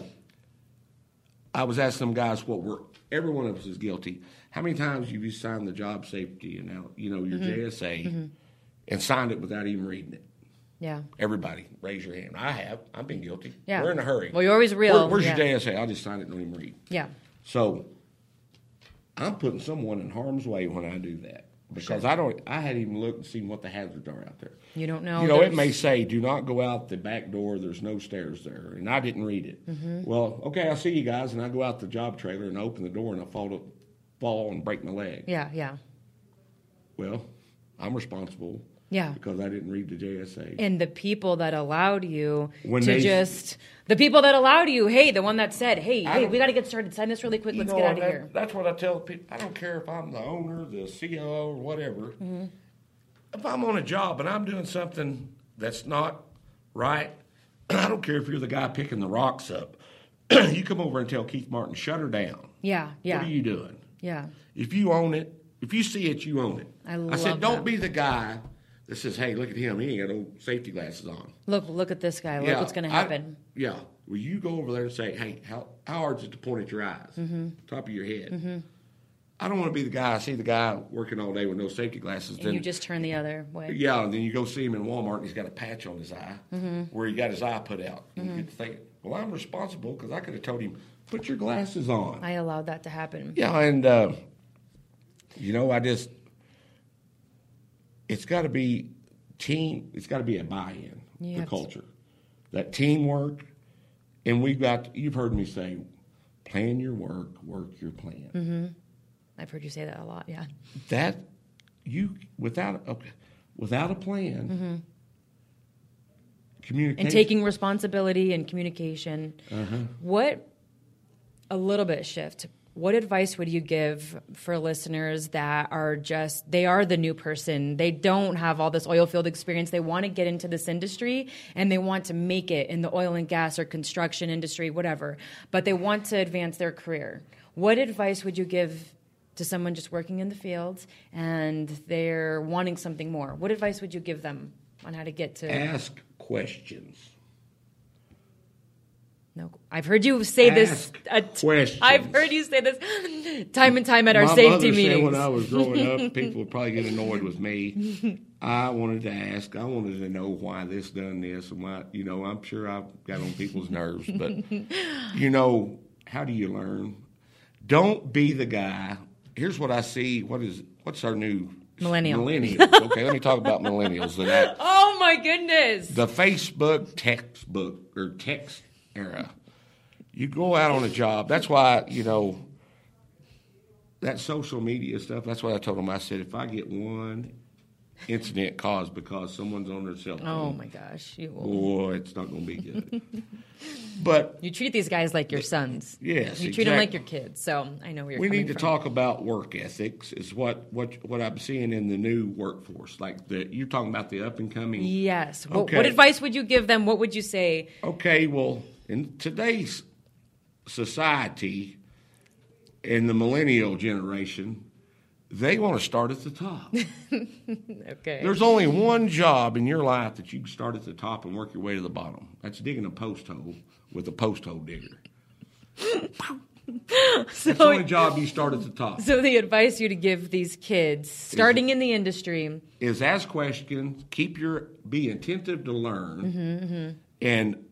I was asking them guys what we're. Every one of us is guilty. How many times have you signed the job safety and now you know your Mm-hmm. JSA and signed it without even reading it? yeah Everybody, raise your hand. I have. I've been guilty. Yeah. We're in a hurry. Well, you're always real, Where- where's yeah. your JSA? I'll just sign it and don't even read. yeah So I'm putting someone in harm's way when I do that because I don't. I hadn't even looked and seen what the hazards are out there. you don't know You know, it may say, "Do not go out the back door. There's no stairs there," and I didn't read it. Mm-hmm. Well, okay, I see you guys, and I go out the job trailer and I open the door and I fall to, fall and break my leg. yeah yeah Well, I'm responsible yeah because I didn't read the JSA. and the people that allowed you When to just the people that allowed you hey the one that said hey I hey we got to get started sign this really quick let's know, get out of that- here That's what I tell people. I don't care if I'm the owner, the CEO, or whatever. Mm-hmm. If I'm on a job and I'm doing something that's not right, I don't care if you're the guy picking the rocks up. you come over and tell Keith Martin, shut her down. yeah yeah What are you doing? yeah If you own it, if you see it, you own it. I said, don't that. be the guy that says, hey, look at him. He ain't got no safety glasses on. look look at this guy look what's going to I- happen yeah. Well, you go over there and say, hey, how, how hard is it to point at your eyes? Mm-hmm. Top of your head. I don't want to be the guy, I see the guy working all day with no safety glasses. and then, you just turn the other way yeah, and then you go see him in Walmart and he's got a patch on his eye Mm-hmm. where he got his eye put out. And you get to think, well, I'm responsible because I could have told him, put your glasses on. I allowed that to happen. Yeah, and uh, you know, I just it's got to be team. It's got to be a buy-in. You the to- culture, that teamwork, and we've got. You've heard me say, plan your work, work your plan. Mm-hmm. I've heard you say that a lot. Yeah. That you without a without a plan, communication And taking responsibility and communication. Uh-huh. What a little bit shift. What advice would you give for listeners that are just they are the new person? They don't have all this oil field experience. They want to get into this industry and they want to make it in the oil and gas or construction industry whatever but they want to advance their career. What advice would you give to someone just working in the field and they're wanting something more? What advice would you give them on how to get to Ask questions. No i've heard you say this Ask a t- questions. i've heard you say this time and time at our My safety mother meetings said when I was growing up, people would probably get annoyed with me. I wanted to ask. I wanted to know why this done this and why. You know, I'm sure I got on people's nerves, but you know, how do you learn? Don't be the guy. Here's what I see. What is what's our new Millennial. Millennials. Okay, let me talk about millennials. That Oh my goodness. the Facebook textbook or text era. You go out on a job. That's why you know that social media stuff. That's what I told them. I said if I get one incident caused because someone's on their cell phone, Oh my gosh. You, will. boy, it's not going to be good. but you treat these guys like your sons. Yes, You treat them like your kids. So I know where you're we need to from. talk about work ethics. Is what what what I'm seeing in the new workforce. Like the you're talking about the up and coming. Yes. What, Okay. what advice would you give them? What would you say? Okay, well, in today's society, in the millennial generation, they want to start at the top. Okay. There's only one job in your life that you can start at the top and work your way to the bottom. That's digging a post hole with a post hole digger. That's the only job you start at the top. so the advice you to give these kids starting in the industry. Is ask questions, keep your be attentive to learn, Mm-hmm, and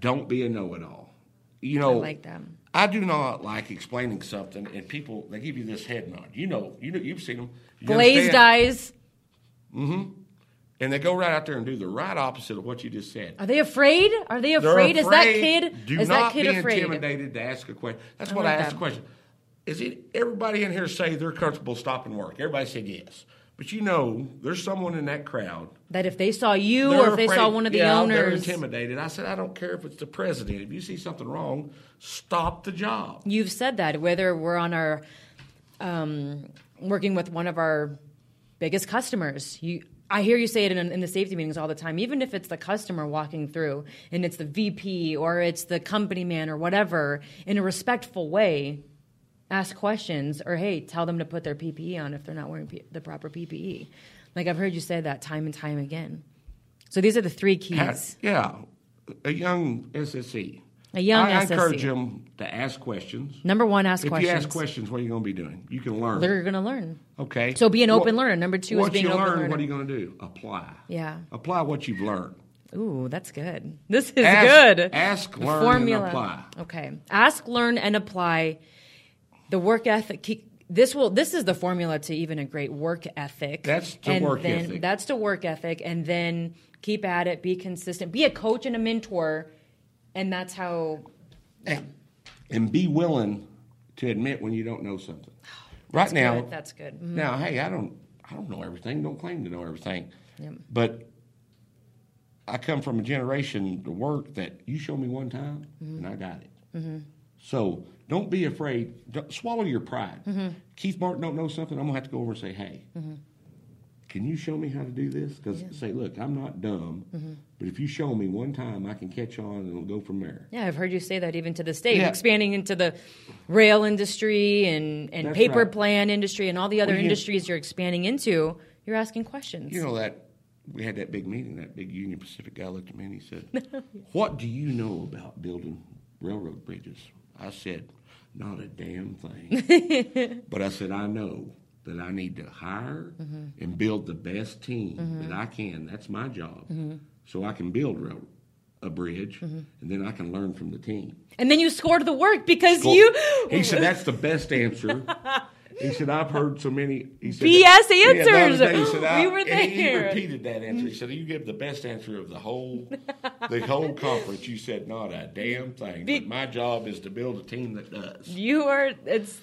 don't be a know-it-all. You know, I like that. I do not like explaining something and people they give you this head nod. You know, you know, you've seen them. You Glazed eyes. Mm-hmm. and they go right out there and do the right opposite of what you just said. Are they afraid? Are they They're afraid? Is that kid? Do is not that kid be afraid? intimidated to ask a question. That's I what like I asked that. the question. Is it everybody in here say they're comfortable stopping work? Everybody said yes. But you know, there's someone in that crowd. That if they saw you or if they saw one of the yeah, They're owners, intimidated. I said, I don't care if it's the president. If you see something wrong, stop the job. you've said that whether we're on our um, working with one of our biggest customers you i hear you say it in, in the safety meetings all the time even if it's the customer walking through and it's the vp or it's the company man or whatever in a respectful way ask questions or hey tell them to put their ppe on if they're not wearing P- the proper ppe like i've heard you say that time and time again so these are the three keys Ha- Yeah, a young SSE. A young I, I encourage them to ask questions. number one ask if questions you ask questions, what are you going to be doing? You can learn. they're going to learn Okay. So be an open What- learner. Number two is being an open learn, learner. What are you going to do? Apply. Yeah. Apply what you've learned. Ooh, that's good. This is Ask- good. ask, learn, and apply. Okay. Ask, learn, and apply. The work ethic. This will. This is the formula to even a great work ethic. That's to and work then, ethic. That's to work ethic, and then keep at it. Be consistent. Be a coach and a mentor, and that's how. And be willing to admit when you don't know something. right That's now, good. That's good. Mhm. now, hey, I don't, I don't know everything. Don't claim to know everything. Yep. But I come from a generation to work that you show me one time Mm-hmm. and I got it. So don't be afraid. Don't, swallow your pride. Mm-hmm. Keith Martin don't know something. I'm gonna have to go over and say, hey. Can you show me how to do this? Because say, look, I'm not dumb, Mm-hmm. but if you show me one time, I can catch on and we'll go from there. Yeah, I've heard you say that even to this day, Yeah. expanding into the rail industry and, and That's paper right. plan industry and all the other Well, industries you're expanding into. You're asking questions. You know that we had that big meeting. That big Union Pacific guy looked at me and he said, "What do you know about building railroad bridges?" I said, "Not a damn thing." but I said, "I know that I need to hire mm-hmm. and build the best team mm-hmm. that I can. That's my job, mm-hmm. so I can build rail- a bridge, and then I can learn from the team." And then you scored the work because Well, you. He said that's the best answer. He said I've heard so many. He said, BS Yeah, answers. day he said, We were there. he- repeated that answer. He said you give the best answer of the whole, the whole conference. You said not a damn thing. Be- but my job is to build a team that does. You are. It's.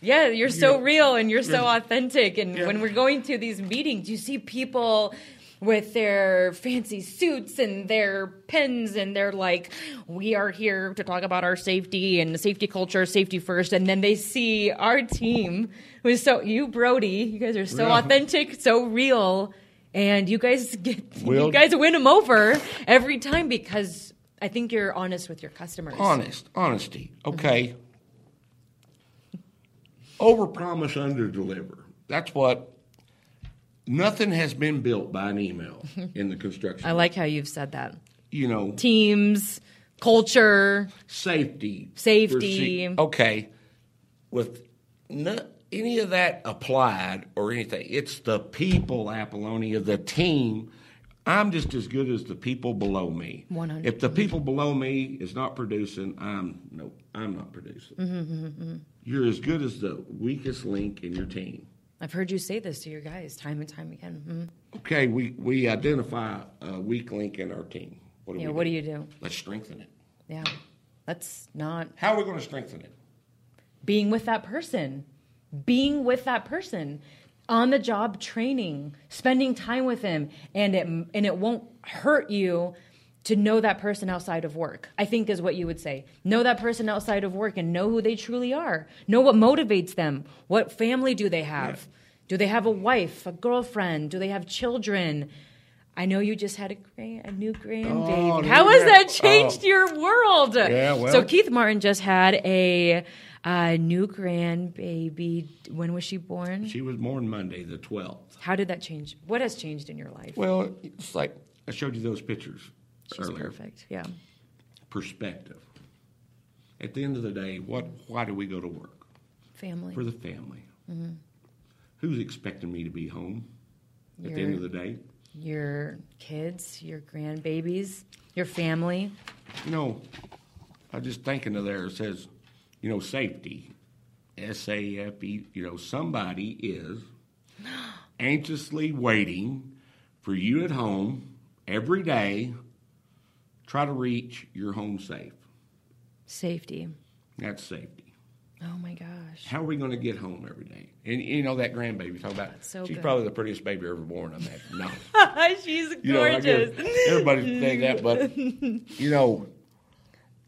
Yeah, you're so Yeah. real and you're so authentic. And Yeah. when we're going to these meetings, you see people with their fancy suits and their pens and they're like we are here to talk about our safety and safety culture safety first and then they see our team who's so you brody you guys are so Yeah. authentic so real and you guys get Well- you guys win them over every time because i think you're honest with your customers Honest, honesty. Okay. Mm-hmm. Overpromise, underdeliver. That's what. Nothing has been built by an email in the construction. i like how you've said that you know teams culture safety, Safety. Okay, with no, any of that applied or anything, it's the people, Apollonia, the team. I'm just as good as the people below me. 100. If the people below me is not producing, I'm no, I'm not producing. Mm-hmm, You're as good as the weakest link in your team. I've heard you say this to your guys time and time again Mhm. Okay, we we identify a weak link in our team. What do yeah we what do? do you do Let's strengthen it. yeah that's not How are we going to strengthen it? being with that person, being with that person, on the job training, spending time with them, and it and it won't hurt you to know that person outside of work. I think is what you would say. Know that person outside of work and know who they truly are. Know what motivates them. What family do they have? Do they have a wife, a girlfriend? Do they have children? I know you just had a grand, a new grandbaby. Oh, How has that changed oh. your world? Yeah, well- So Keith Martin just had a uh, new grandbaby. When was she born? She was born Monday, the 12th. How did that change? What has changed in your life? Well, it's like I showed you those pictures She's earlier. perfect. Yeah. Perspective. At the end of the day, what? Why do we go to work? Family. For the family. Mm-hmm. Who's expecting me to be home at the end of the day? your kids, your grandbabies, your family. You know, I just thinking of there. It says, you know, safety, S A F E. You know, somebody is anxiously waiting for you at home every day. Try to reach your home safe. Safety. That's safety. Oh my gosh. How are we going to get home every day? And you know that grandbaby talk about. so she's good. probably the prettiest baby ever born. I'm that. No, She's you know, guess everybody say that, but you know,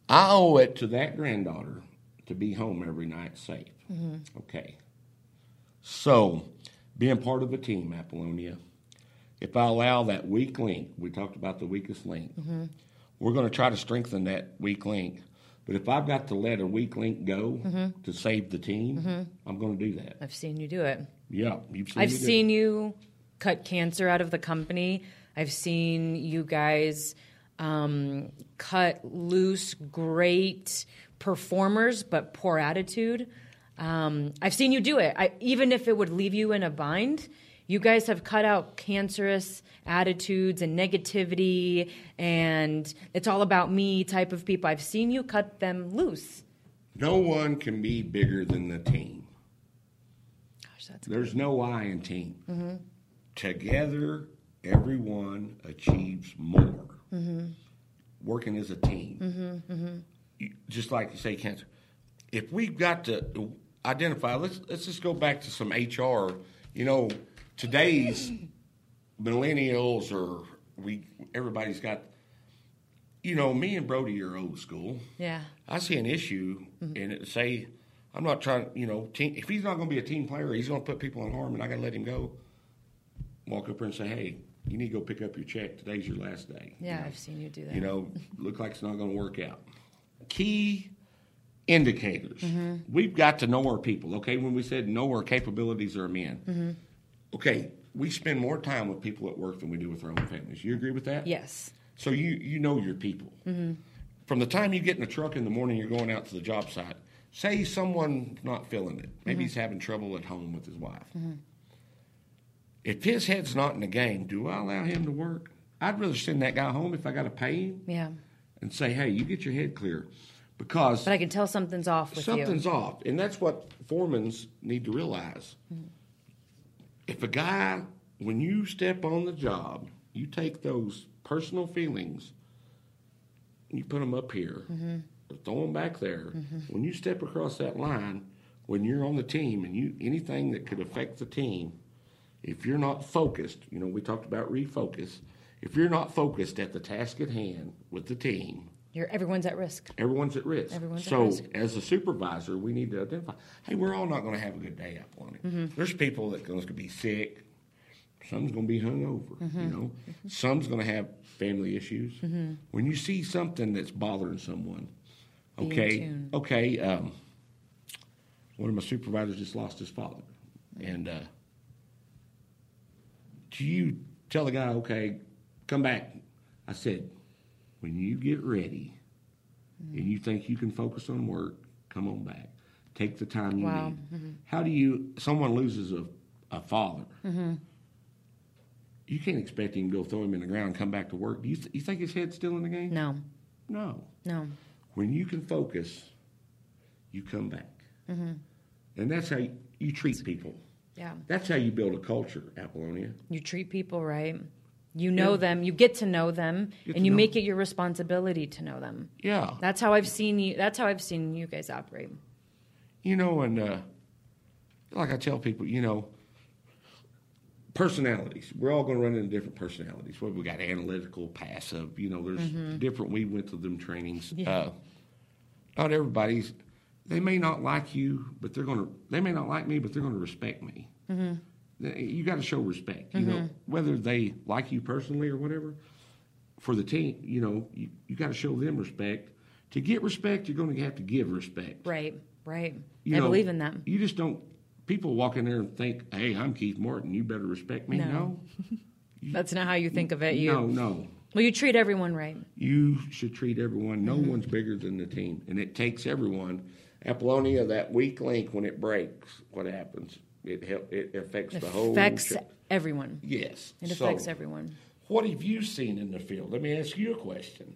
I owe it to that granddaughter to be home every night safe. Mm-hmm. Okay. So, being part of a team, Apollonia, if I allow that weak link, we talked about the weakest link, mm-hmm. We're going to try to strengthen that weak link. But if I've got to let a weak link go to save the team, I'm going to do that. I've seen you do it. Yeah, you've seen I've do it. seen you cut cancer out of the company. I've seen you guys um, cut loose great performers, but poor attitude. Um, I've seen you do it. I, even if it would leave you in a bind, you guys have cut out cancerous attitudes and negativity, and it's all about me type of people. I've seen you cut them loose. No one can be bigger than the team. Gosh, that's There's no I in team. Together, everyone achieves more. Working as a team. You- Just like you say, cancer. If we've got to identify, let's let's just go back to some HR. You know, today's millennials or we everybody's got. You know, me and Brody are old school. yeah. I see an issue mm-hmm. and it say, I'm not trying, you know, team, if he's not going to be a team player, he's going to put people in harm and I got to let him go. Walk up there and say, hey, you need to go pick up your check. Today's your last day. Yeah, You know, I've seen you do that. You know, look like it's not going to work out. Key indicators. Mm-hmm. We've got to know our people. Okay, when we said know our capabilities are men. Mm-hmm. Okay, we spend more time with people at work than we do with our own families. You agree with that? Yes. So you you know your people. Mm-hmm. From the time you get in the truck in the morning, you're going out to the job site. Say someone's not feeling it. Maybe mm-hmm. he's having trouble at home with his wife. Mm-hmm. If his head's not in the game, do I allow him to work? I'd rather send that guy home if I got to pay him Yeah. and say, "Hey, you get your head clear," because But I can tell something's off with you. something's off, and that's what foremans need to realize. If a guy, when you step on the job, you take those personal feelings, you put them up here, or throw them back there. Mm-hmm. When you step across that line, when you're on the team, and you anything that could affect the team, if you're not focused, you know, we talked about refocus. If you're not focused at the task at hand with the team, You're, everyone's at risk. everyone's at risk. Everyone's at so, risk. as a supervisor, we need to identify. Hey, we're all not going to have a good day, Apollonia. Mm-hmm. There's people that going to be sick. Some's going to be hungover. Mm-hmm. You know, some's going to have family issues. When you see something that's bothering someone, okay, okay. Um, one of my supervisors just lost his father, and uh, do you tell the guy, okay, come back? I said, when you get ready and you think you can focus on work, come on back. Take the time you Wow. need. How do you? Someone loses a, a father. You can't expect him to go throw him in the ground and come back to work. Do you, th- you think his head's still in the game? No, No. no. When you can focus, you come back. Mm-hmm. And that's how you, you treat people. Yeah. That's how you build a culture, Apollonia. You treat people right. You know Yeah. them. You get to know them, Get and you know make it your responsibility to know them. Yeah. That's how I've seen you. That's how I've seen you guys operate. You know, and uh, like I tell people, you know, personalities. We're all going to run into different personalities. Well, we got analytical, passive. You know, there's different. We went through them trainings. Yeah. Uh, not everybody's. They may not like you, but they're going to. They may not like me, but they're going to respect me. You got to show respect. You know, whether they like you personally or whatever. For the team, you know, you, you got to show them respect. To get respect, you're going to have to give respect. Right. Right. You I know, believe in that. You just don't. People walk in there and think, "Hey, I'm Keith Martin. You better respect me." No. No, That's not how you think of it. You no, no. well, you treat everyone right. You should treat everyone. No Mm-hmm. one's bigger than the team, and it takes everyone. Apollonia, that weak link when it breaks, what happens? It help. It affects It the whole. affects everyone. yes. It So, affects everyone. What have you seen in the field? Let me ask you a question.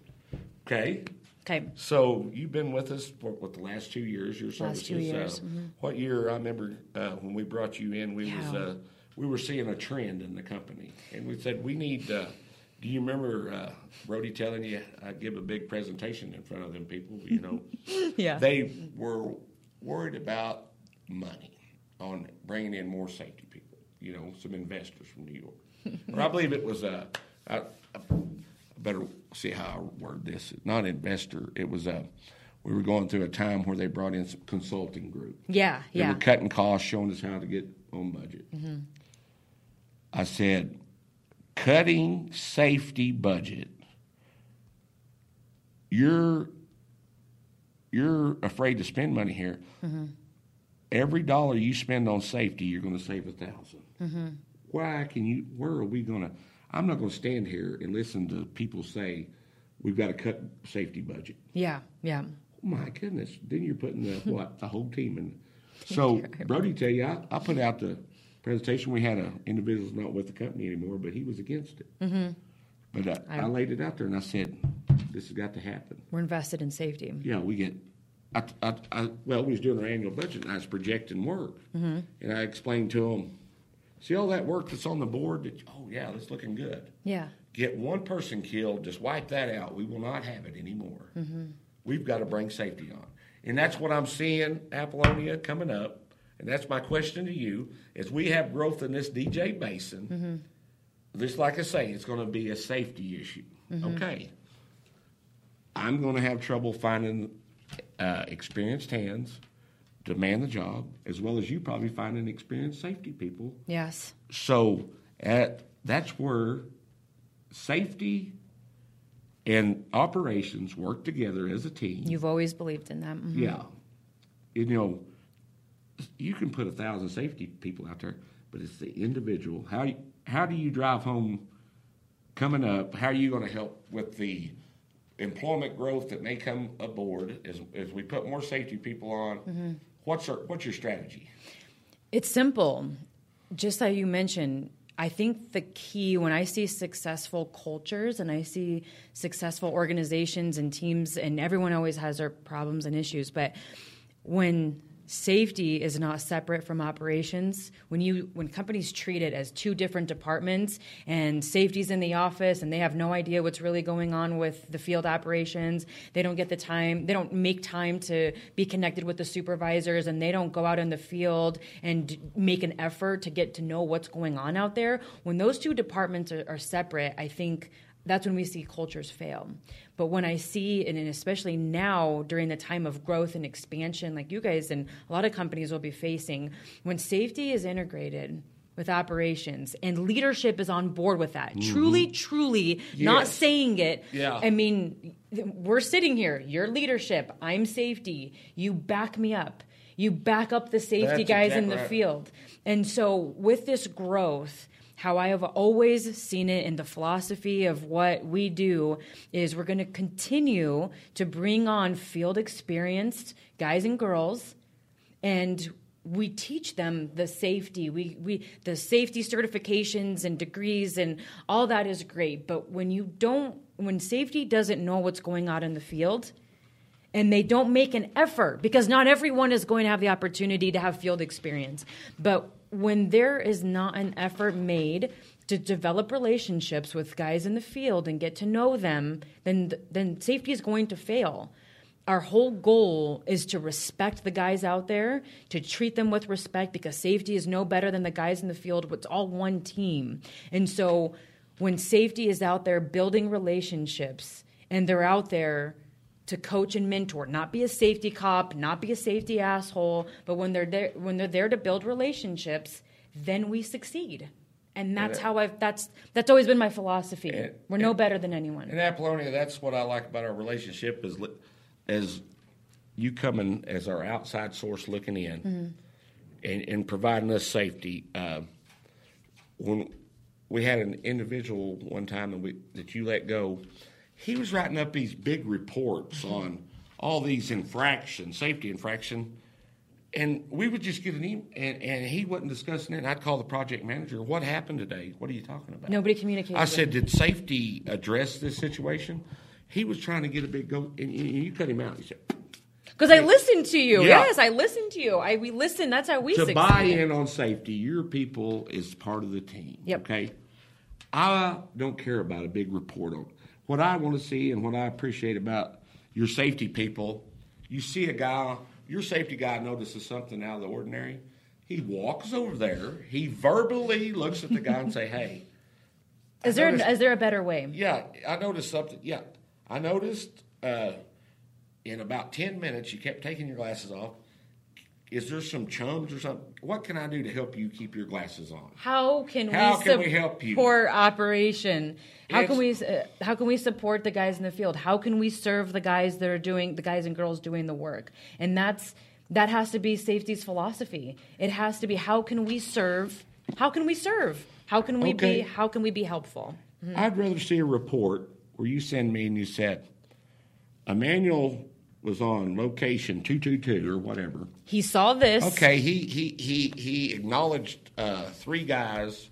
Okay. Okay. So you've been with us for what the last two years. Your services. Last two years, Uh, mhm. What year? I remember uh, when we brought you in. We was uh, we were seeing a trend in the company, and we said we need. Uh, do you remember uh, Brody telling you I'd give a big presentation in front of them people? You know, Yeah. they were worried about money on bringing in more safety people. You know, some investors from New York. or I believe it was a. I, I better see how I word this. Not investor. It was a. We were going through a time where they brought in some consulting group. yeah. They Yeah. were cutting costs, showing us how to get on budget. Mm-hmm. I said, cutting safety budget. You're you're afraid to spend money here. Mm-hmm. Every dollar you spend on safety, you're going to save a 1000 Why can you? Where are we going to? I'm not going to stand here and listen to people say we've got to cut safety budget. Yeah. Yeah. My goodness! Then you're putting the what the whole team in. So Brody, tell you, I, I put out the presentation. We had a individual's not with the company anymore, but he was against it. Mm-hmm. But uh, I, I laid it out there and I said, "This has got to happen." We're invested in safety. Yeah, we get. I, I, I, well, we was doing our annual budget and I was projecting work, Mm-hmm. and I explained to him, "See all that work that's on the board? That, oh yeah, that's looking good." Yeah. get one person killed, just wipe that out. We will not have it anymore. Mm-hmm. We've got to bring safety on. And that's what I'm seeing, Apollonia, coming up. And that's my question to you. As we have growth in this DJ basin, mm-hmm. just like I say, it's going to be a safety issue. Mm-hmm. Okay. I'm going to have trouble finding uh, experienced hands to man the job, as well as you probably finding experienced safety people Yes. so at, that's where safety and operations work together as a team. You've always believed in that. Mhm. yeah. You know, you can put a thousand safety people out there, but it's the individual. How, how do you drive home coming up? How are you going to help with the employment growth that may come aboard as, as we put more safety people on? Mm-hmm. What's, our, what's your strategy? It's simple. Just like you mentioned, I think the key when I see successful cultures and I see successful organizations and teams, and everyone always has their problems and issues, but when safety is not separate from operations. When you when companies treat it as two different departments and safety's in the office and they have no idea what's really going on with the field operations they don't get the time they don't make time to be connected with the supervisors and they don't go out in the field and make an effort to get to know what's going on out there. When those two departments are, are separate i think that's when we see cultures fail. But when I see, and especially now during the time of growth and expansion, like you guys and a lot of companies will be facing, when safety is integrated with operations and leadership is on board with that, mm-hmm. truly, truly not saying it. Yeah. I mean, we're sitting here, your leadership, I'm safety, you back me up. You back up the safety That's guys in the right. field. And so, with this growth, how I have always seen it in the philosophy of what we do is we're going to continue to bring on field experienced guys and girls and we teach them the safety we, we the safety certifications and degrees and all that is great but when you don't when safety doesn't know what's going on in the field and they don't make an effort because not everyone is going to have the opportunity to have field experience. But when there is not an effort made to develop relationships with guys in the field and get to know them, then then safety is going to fail. Our whole goal is to respect the guys out there, to treat them with respect because safety is no better than the guys in the field. It's all one team. And so when safety is out there building relationships and they're out there to coach and mentor, not be a safety cop, not be a safety asshole, but when they're there when they're there to build relationships, then we succeed. And that's how I've that's that's always been my philosophy. And- We're no and- better than anyone. In Apollonia, that's what I like about our relationship is as you coming as our outside source looking in Mm-hmm. and, and providing us safety. Uh, when we had an individual one time that, we, that you let go, he was writing up these big reports on all these infractions, safety infraction. And we would just get an email, and, and he wasn't discussing it. And I'd call the project manager. What happened today? What are you talking about? Nobody communicated. I said, did safety address this situation? He was trying to get a big go, and, and you cut him out. He said, Because I listened to you. Yeah. Yes, I listened to you. I we listen. That's how we to succeed. buy in on safety, your people is part of the team. Yep. Okay. I don't care about a big report on what I want to see and what I appreciate about your safety people. You see a guy, your safety guy notices something out of the ordinary. He walks over there. He verbally looks at the guy and say, "Hey, Is there noticed- is there a better way? Yeah, I noticed something. Yeah, I noticed uh, in about 10 minutes you kept taking your glasses off. Is there some chums or something? What can I do to help you keep your glasses on? How can How we can we help you? support operation? How can we uh, how can we support the guys in the field? How can we serve the guys that are doing the guys and girls doing the work? And that's that has to be safety's philosophy. It has to be how can we serve? How can we serve? How can we Okay. be how can we be helpful? I'd rather see a report where you send me and you said, Emmanuel was on location 222 or whatever. He saw this. Okay, he he he he acknowledged uh, three guys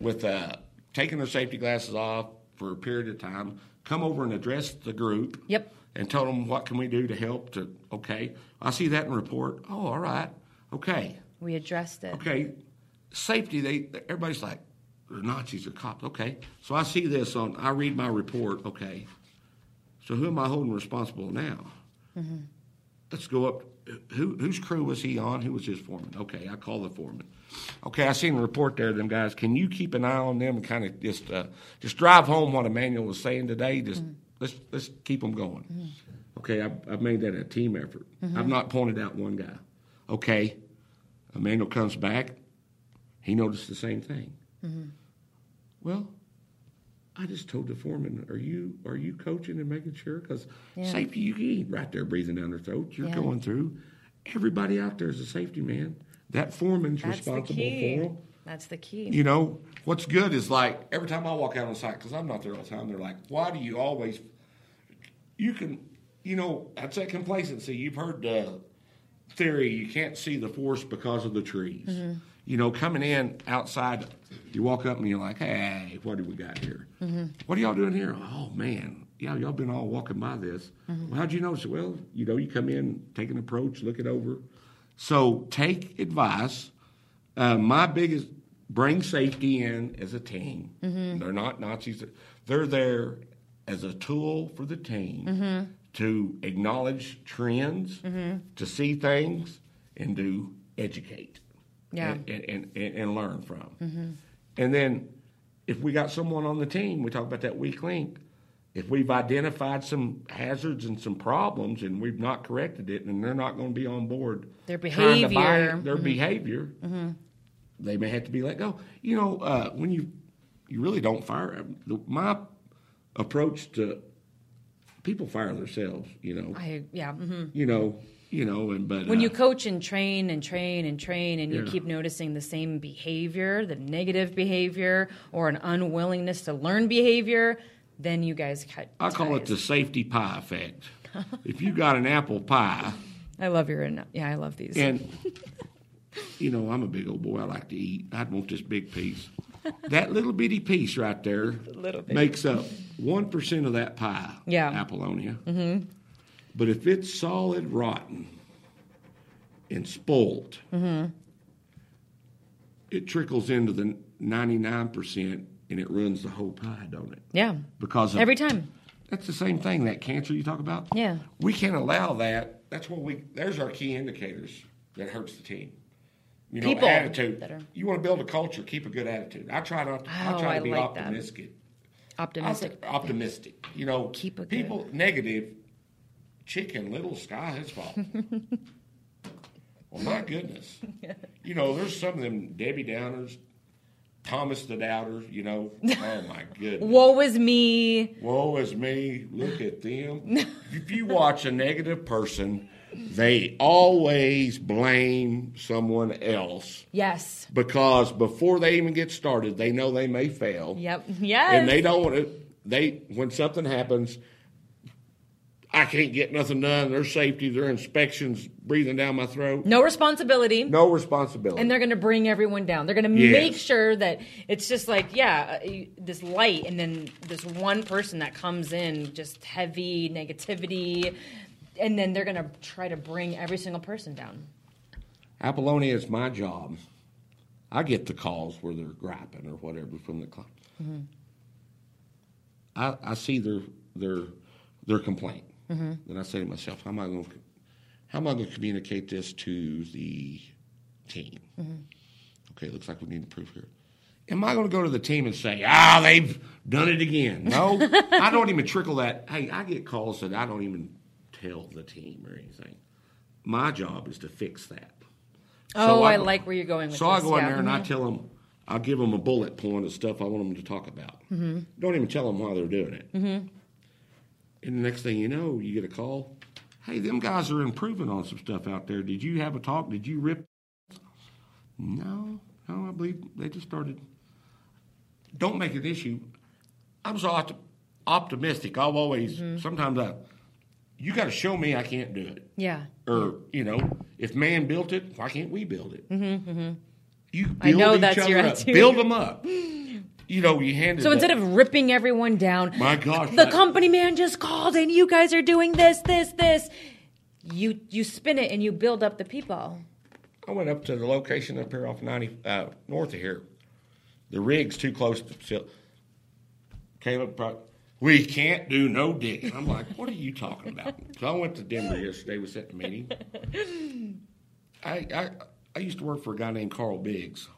with uh, taking their safety glasses off for a period of time. Come over and address the group. Yep. And told them what can we do to help. To okay, I see that in report. Oh, all right. Okay, We addressed it. okay. Safety. They everybody's like, they're Nazis or cops. Okay, so I see this on. I read my report. Okay, so who am I holding responsible now? Mm-hmm. Let's go up. Who, whose crew was he on? Who was his foreman? Okay, I call the foreman. Okay, I seen the report there. Them guys, can you keep an eye on them and kind of just uh, just drive home what Emmanuel was saying today? Just mm-hmm. let's let's keep them going. Mm-hmm. Okay, I've, I've made that a team effort. Mm-hmm. I've not pointed out one guy. Okay, Emmanuel comes back. He noticed the same thing. Well, I just told the foreman, "Are you are you coaching and making sure? Because Yeah. safety, you ain't right there breathing down their throat. You're Yeah. going through. Everybody out there is a safety man. That foreman's That's the responsible key. for them. That's the key. You know what's good is like every time I walk out on site because I'm not there all the time. They're like, "Why do you always?" You can, you know, that's that complacency. You've heard the theory you can't see the forest because of the trees. Mm-hmm. You know, coming in outside, you walk up and you're like, "Hey, what do we got here? Mm-hmm. What are y'all doing here?" Oh man, yeah, y'all been all walking by this. Mm-hmm. Well, how'd you notice it? Well, you know, you come in, take an approach, look it over. So take advice. Uh, my biggest bring safety in as a team. Mm-hmm. They're not Nazis. They're there as a tool for the team mm-hmm. to acknowledge trends, mm-hmm. to see things, and to educate. Yeah. And, and, and, and learn from. And then if we got someone on the team, we talk about that weak link. If we've identified some hazards and some problems and we've not corrected it, and they're not going to be on board, Their trying to buy behavior. their behavior, they may have to be let go. You know, uh, when you you really don't fire. the- My approach to people fire themselves. You know, I yeah. hmm you know, you know, and but When uh, you coach and train and train and train, and you Yeah. keep noticing the same behavior, the negative behavior, or an unwillingness to learn behavior, then you guys cut. I call it the safety pie effect. if you got an apple pie. I love your. Yeah, I love these. And you know, I'm a big old boy. I like to eat. I'd want this big piece. That little bitty piece right there makes up one percent of that pie. Yeah. Apollonia. Mm-hmm. But if it's solid rotten and spoiled, Mm-hmm. it trickles into the ninety nine percent and it ruins the whole pie, don't it? yeah, Because of, every time. that's the same thing. That cancer you talk about. Yeah. We can't allow that. That's what we. There's our key indicators that hurts the team. You know, People attitude. are- You want to build a culture, keep a good attitude. I try not. I Oh, try I to be like that. optimistic. Optimistic. Op- optimistic. You know, Keep a good- people negative. Chicken, little sky, his fault. well, my goodness. You know, there's some of them Debbie Downers, Thomas the Doubter. You know, oh my goodness. Woe is me. Woe is me. Look at them. if you watch a negative person, they always blame someone else Yes. because before they even get started, they know they may fail. Yep. Yes. And they don't want to, they, when something happens, I can't get nothing done. Their safety, their inspections breathing down my throat. no responsibility. No responsibility. and they're going to bring everyone down. They're going to Yes. make sure that it's just like, yeah, uh, this light, and then this one person that comes in, just heavy negativity, and then they're going to try to bring every single person down. Apollonia is my job. I get the calls where they're griping or whatever from the client. I, I see their their their complaint, and I say to myself, how am I going to how am I going to communicate this to the team? Okay, looks like we need to prove here. Am I going to go to the team and say, ah, they've done it again? No, I don't even trickle that. Hey, I get calls that I don't even tell the team or anything. My job is to fix that. Oh, I, go- like where you're going with So this. I go in yeah. there and I tell them, I'll give them a bullet point of stuff I want them to talk about. Mm-hmm. Don't even tell them why they're doing it. Mm-hmm. And the next thing you know, you get a call. Hey, them guys are improving on some stuff out there. Did you have a talk? Did you rip? No, no, I believe they just started. Don't make an issue. I'm so opt- optimistic. I've always, Mm-hmm. sometimes I, you got to show me I can't do it Yeah. or you know, if man built it, why can't we build it? Mm-hmm, You build I know each that's other your up. attitude. Build them up. You know, you hand it. So instead up. of ripping everyone down, my gosh, the I- company man just called and you guys are doing this, this, this. You you spin it and you build up the people. I went up to the location up here off ninety uh, north of here. The rig's too close to. Caleb, pro- we can't do no digging. I'm like, what are you talking about? So I went to Denver yesterday. We set the meeting. I, I I used to work for a guy named Carl Biggs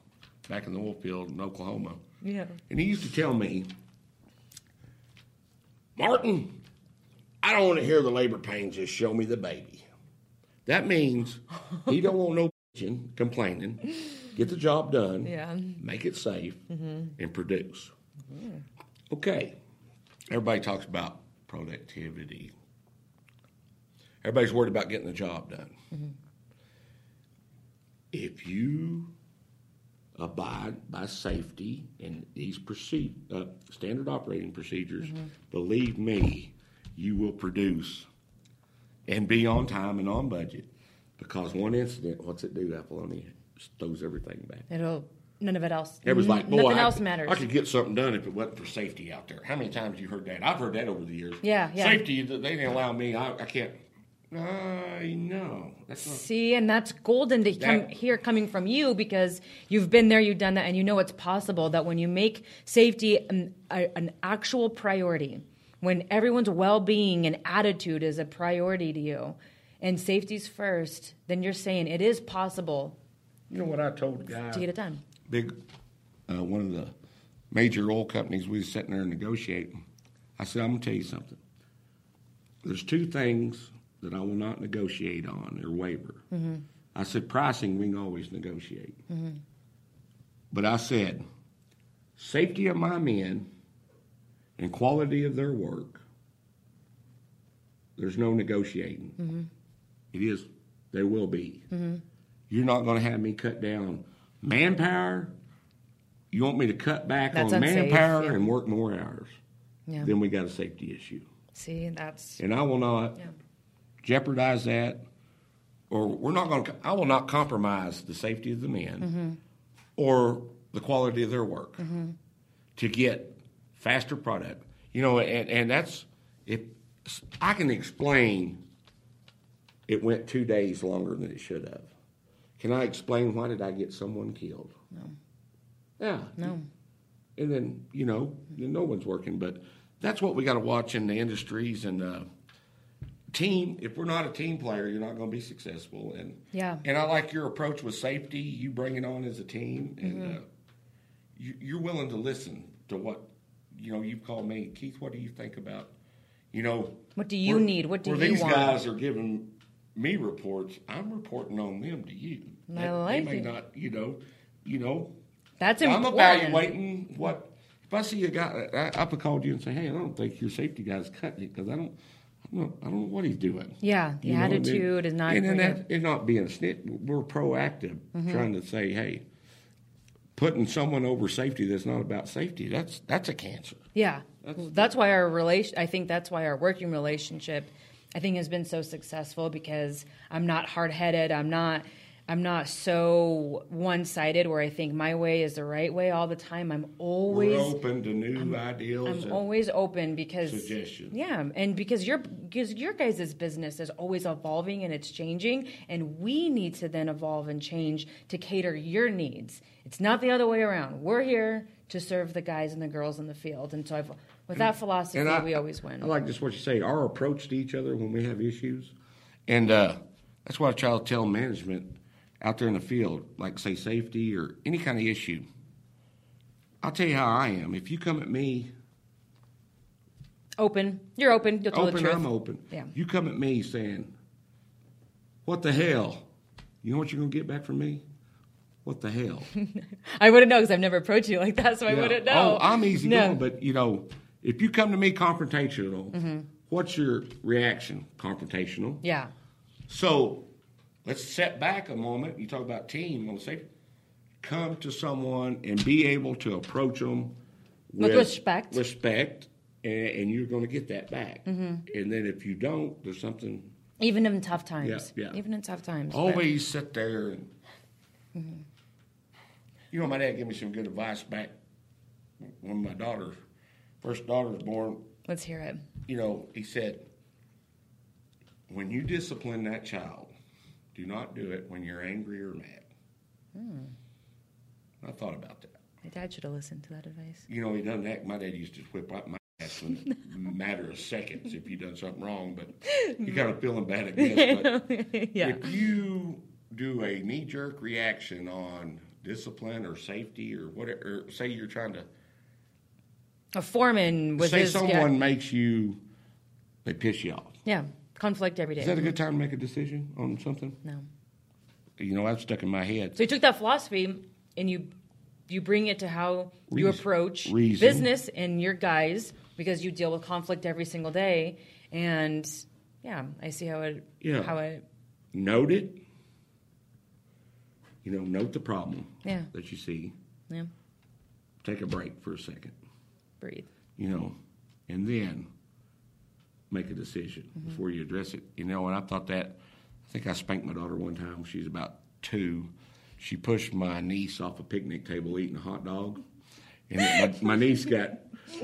back in the oil field in Oklahoma. Yeah. And he used to tell me, Martin, I don't want to hear the labor pains, just show me the baby. That means he don't want no bitching, complaining. Get the job done, Yeah. make it safe, mm-hmm. and produce. Mm-hmm. Okay. Everybody talks about productivity. Everybody's worried about getting the job done. Mm-hmm. If you abide by safety and these proceed, uh, standard operating procedures, believe me, you will produce and be on time and on budget. Because one incident, what's it do, Apollonia? Throws everything back. It'll none of it else. It was like, boy, nothing I, else matters. I could get something done if it wasn't for safety out there. How many times you heard that? I've heard that over the years. Yeah, yeah. Safety, they didn't allow me. I, I can't. Uh, know. that's not. See, and that's golden to come, That- hear coming from you because you've been there, you've done that, and you know it's possible that when you make safety an, a, an actual priority, when everyone's well being and attitude is a priority to you, and safety's first, then you're saying it is possible You know what I told the guy? to get it done. big uh, one of the major oil companies we was sitting there negotiating. I said, I'm gonna tell you something. There's two things that I will not negotiate on or waiver. Mm-hmm. I said pricing we can always negotiate. Mm-hmm. But I said safety of my men and quality of their work. There's no negotiating. Mm-hmm. It is. There will be. You're not going to have me cut down manpower. You want me to cut back That's on unsafe, manpower yeah. and work more hours. Yeah. Then we got a safety issue. See, that's And I will not Yeah. Jeopardize that, or we're not going to, I will not compromise the safety of the men Mm-hmm. or the quality of their work to get faster product. You know, and, and that's, if I can explain it went two days longer than it should have. Can I explain why did I get someone killed? No. Yeah. no. and then you know then no one's working but that's what we got to watch in the industries and uh, team if we're not a team player you're not going to be successful and Yeah. and i like your approach with safety you bring it on as a team and Mm-hmm. uh, you, you're willing to listen to what you know you've called me keith what do you think about you know What do you need? What do where you these want? guys are giving me reports i'm reporting on them to you I They- like they may it. not you know you know That's I'm important. evaluating what. If I see a guy, I, I have called you and say, "Hey, I don't think your safety guy's cutting it because I don't, Don't, I don't know what he's doing." Yeah, the You know, and then- attitude is not And then that, it's not being a snit. We're proactive, Mm-hmm. trying to say, "Hey, putting someone over safety that's not about safety. That's that's a cancer." Yeah, that's, why our relation. I think that's why our working relationship, I think, has been so successful because I'm not hard headed. I'm not. I'm not so one sided where I think my way is the right way all the time. I'm always. We're open to new ideals. I'm and- always open because Suggestions. Yeah, and because your because your guys' business is always evolving and it's changing, and we need to then evolve and change to cater your needs. It's not the other way around. We're here to serve the guys and the girls in the field, and so I've, with that philosophy, I- we always win. I like just what you say. Our approach to each other when we have issues, and uh, that's why I try to tell management out there in the field, like say safety or any kind of issue. I'll tell you how I am. If you come at me open, you're open. You'll tell the open, truth. I'm open. Yeah. You come at me saying, "What the hell?" You know what you're gonna get back from me? What the hell? I wouldn't know because I've never approached you like that, so I wouldn't know. Oh, I'm easy No. going, but you know, if you come to me confrontational, Mm-hmm. what's your reaction? Confrontational. Yeah, So let's set back a moment. You talk about team on the safety. Come to someone and be able to approach them With respect. Respect, and, and you're going to get that back. Mm-hmm. And then if you don't, there's something. even in tough times. Yeah, yeah. Even in tough times. but- Always sit there and. You know, my dad gave me some good advice back when my daughter, first daughter was born. Let's hear it. you know, he said, when you discipline that child, do not do it when you're angry or mad. Hmm. I thought about that. My dad should have listened to that advice. You know, he doesn't act. My dad used to whip out my ass in a matter of seconds if you done something wrong, but you kind of feeling bad, guess. But yeah. if you do a knee jerk reaction on discipline or safety or whatever, or say you're trying to A foreman was say his. someone yeah. makes you, they piss you off. yeah, conflict every day. Is that a good time to make a decision on something? no. You know, that's stuck in my head. So you took that philosophy and you you bring it to how you approach Reason. business and your guys because you deal with conflict every single day. And yeah, I see how it Yeah. how it Note it. You know, note the problem Yeah. that you see. yeah Take a break for a second. breathe. You know, and then make a decision Mm-hmm. before you address it. You know, and I thought that. I think I spanked my daughter one time. She's about two. She pushed my niece off a picnic table eating a hot dog, and my, my niece got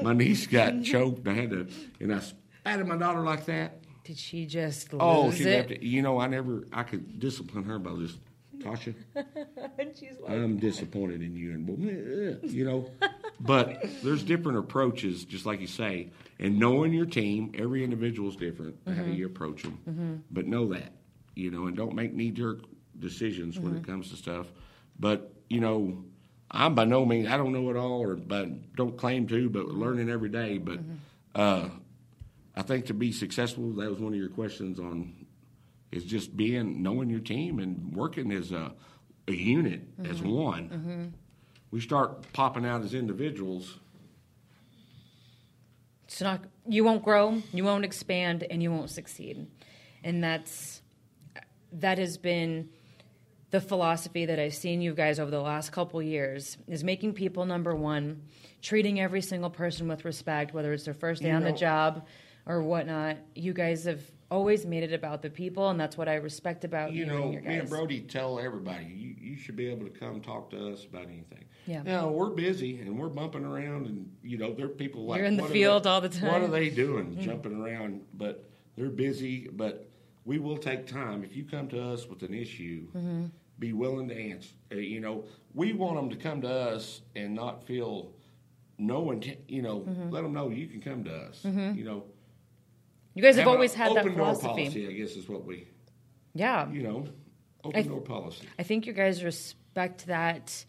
my niece got choked. I had to, and I spat at my daughter like that. Did she just lose Oh, she it? left it. You know, I never, I could discipline her by just, Tasha, and she's like, I'm disappointed in you, and you know. But there's different approaches, just like you say, and knowing your team, every individual is different how mm-hmm. you approach them. Mm-hmm. But know that, you know, and don't make knee jerk decisions when it mm-hmm. comes to stuff. But you know, I'm by no means I don't know it all, or but don't claim to, but learning every day. But uh, I think to be successful, that was one of your questions on is just being knowing your team and working as a, a unit as mm-hmm. one. Mm-hmm. We start popping out as individuals. it's not you won't grow you won't expand and you won't succeed and that's that has been the philosophy that i've seen you guys over the last couple years is making people number one treating every single person with respect whether it's their first day You on the job or whatnot you guys have always made it about the people and that's what i respect about You you, know, me and Brody tell everybody you, you should be able to come talk to us about anything. Yeah. Now we're busy and we're bumping around, and you know there are people like You're in the field they- all the time. What are they doing, jumping around? But they're busy. But we will take time. If you come to us with an issue, Mm-hmm. be willing to answer. Uh, you know, we want them to come to us and not feel no intent. You know, Mm-hmm. let them know you can come to us. You know, you guys have, an always had that door philosophy policy. I guess is what we. yeah You know, open door policy. I think you guys respect that,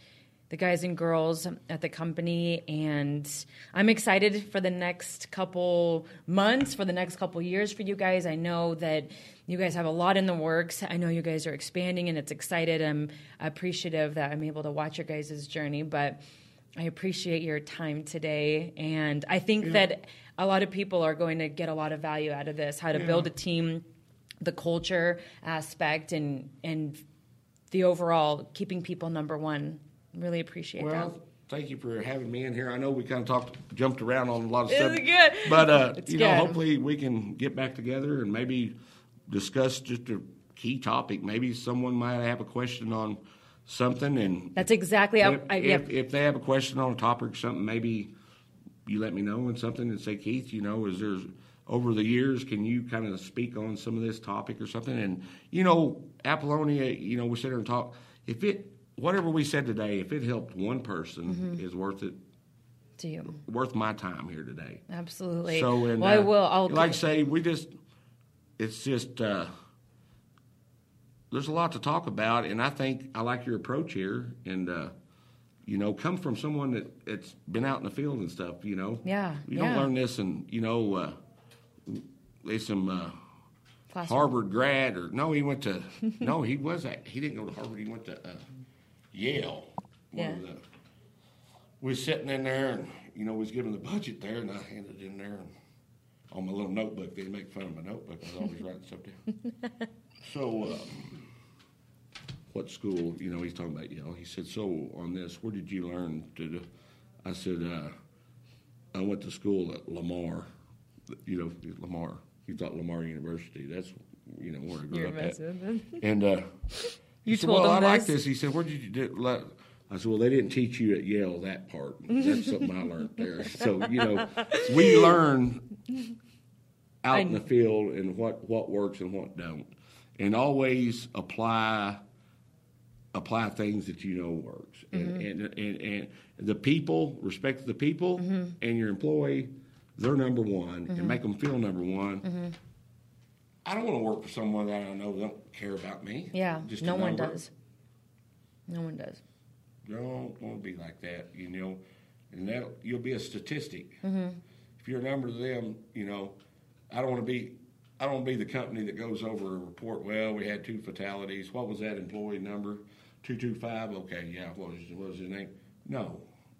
the guys and girls at the company, and I'm excited for the next couple months, for the next couple years for you guys. I know that you guys have a lot in the works. I know you guys are expanding, and it's excited. I'm appreciative that I'm able to watch your guys' journey, but I appreciate your time today, and I think that a lot of people are going to get a lot of value out of this. How to build a team, the culture aspect, and and the overall keeping people number one. Really appreciate that. Well, that. thank you for having me in here. I know we kind of talked, jumped around on a lot of It's stuff, good. but uh, you know, hopefully we can get back together and maybe discuss just a key topic. Maybe someone might have a question on something, and That's exactly. I, if, I, yeah, if, if they have a question on a topic or something, maybe you let me know and something and say, Keith, you know, is there over the years can you kind of speak on some of this topic or something? And you know, Apollonia, you know, we sit there and talk. If it whatever we said today, if it helped one person, Mm-hmm. is worth it. to you, Worth my time here today. absolutely. So, and well, I uh, will. I'll like I say, we just, it's just, uh, there's a lot to talk about, and I think I like your approach here, and uh, you know, come from someone that that's been out in the field and stuff. You know, Yeah, you yeah. don't learn this, and you know, uh, there's some uh, Harvard grad, or no, he went to, no, he was at, he didn't go to Harvard, he went to uh, Yale. Yeah. the- we was sitting in there, and you know, we was given the budget there, and I handed it in there, and on my little notebook, they make fun of my notebook. I was always writing stuff down. So, um, what school? You know, he's talking about Yale. He said, "So on this, where did you learn to?" Do? I said, uh, "I went to school at Lamar. You know, Lamar. He thought Lamar University. That's you know where I grew You're up at." And uh, You said, told well, I like this? this. He said, "Where did you do?" I said, "Well, they didn't teach you at Yale that part. That's something I learned there." So you know, we learn out in the field and what what works and what don't, and always apply apply things that you know works. And, mm-hmm. and, and and the people respect the people mm-hmm. and your employee. They're number one, and mm-hmm. make them feel number one. I don't want to work for someone that I know don't care about me. Yeah, Just no one does. No one does. Don't want to be like that, you know, and that you'll be a statistic. Mm-hmm. If you're a number to them, you know, I don't want to be. I don't want to be the company that goes over a report. Well, we had two fatalities. What was that employee number? Two two five. Okay, yeah. What was what was his name? No,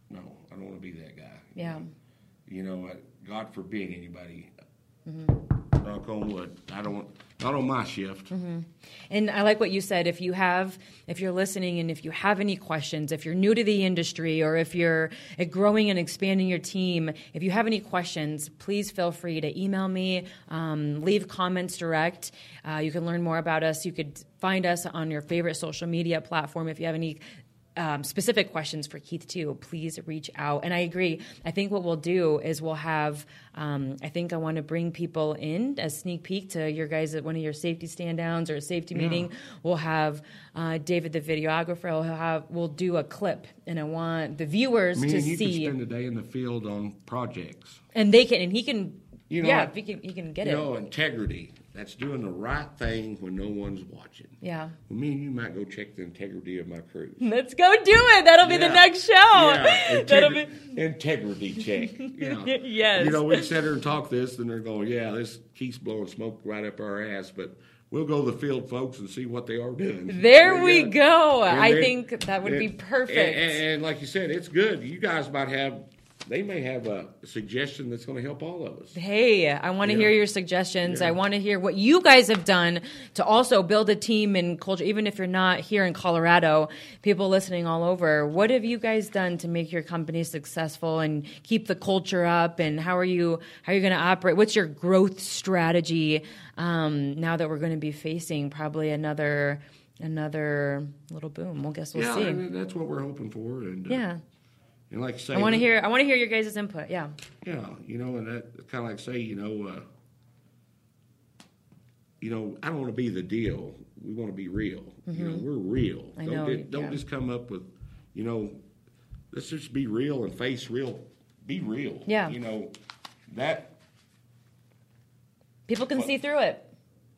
no. I don't want to be that guy. Yeah. You know, God forbid anybody. Mm-hmm. Knock on wood. I don't. Not on my shift. And I like what you said. If you have, if you're listening and if you have any questions, if you're new to the industry or if you're growing and expanding your team, if you have any questions, please feel free to email me, um, leave comments direct. Uh, you can learn more about us. You could find us on your favorite social media platform if you have any um, specific questions for Keith too, please reach out. And I agree. I think what we'll do is we'll have. Um, I think I want to bring people in a sneak peek to your guys at one of your safety stand downs or a safety meeting. We'll have uh, David, the videographer. We'll have. We'll do a clip, and I want the viewers Me to and you see, can spend a day in the field on projects. and they can, and he can. You know, yeah, he can. He can get you it. know, integrity. That's doing the right thing when no one's watching. yeah. Well, me and you might go check the integrity of my crews. Let's go do it. That'll be the next show. Yeah, That'll be. integrity check. You know. Yes. You know, we sit here and talk this, and they're going, "Yeah, this keeps blowing smoke right up our ass," but we'll go to the field, folks, and see what they are doing. There we go. And I think that would be perfect. And, and- and like you said, it's good. You guys might have, they may have a suggestion that's going to help all of us. Hey, I want to Yeah. hear your suggestions. Yeah. I want to hear what you guys have done to also build a team and culture, even if you're not here in Colorado, people listening all over. What have you guys done to make your company successful and keep the culture up? And how are you, how are you going to operate? What's your growth strategy um, now that we're going to be facing probably another, another little boom? We'll guess we'll yeah, see. and that's what we're hoping for. And, uh, yeah. And like I say, I want to hear, I want to hear your guys' input. Yeah. Yeah, you know, and that kind of like say, you know, uh, you know, I don't want to be the deal. We want to be real. You know, we're real. Mm-hmm. I don't know, di- don't yeah. just come up with, you know, let's just be real and face real. Be real. Yeah. You know, that. People can Well- see through it.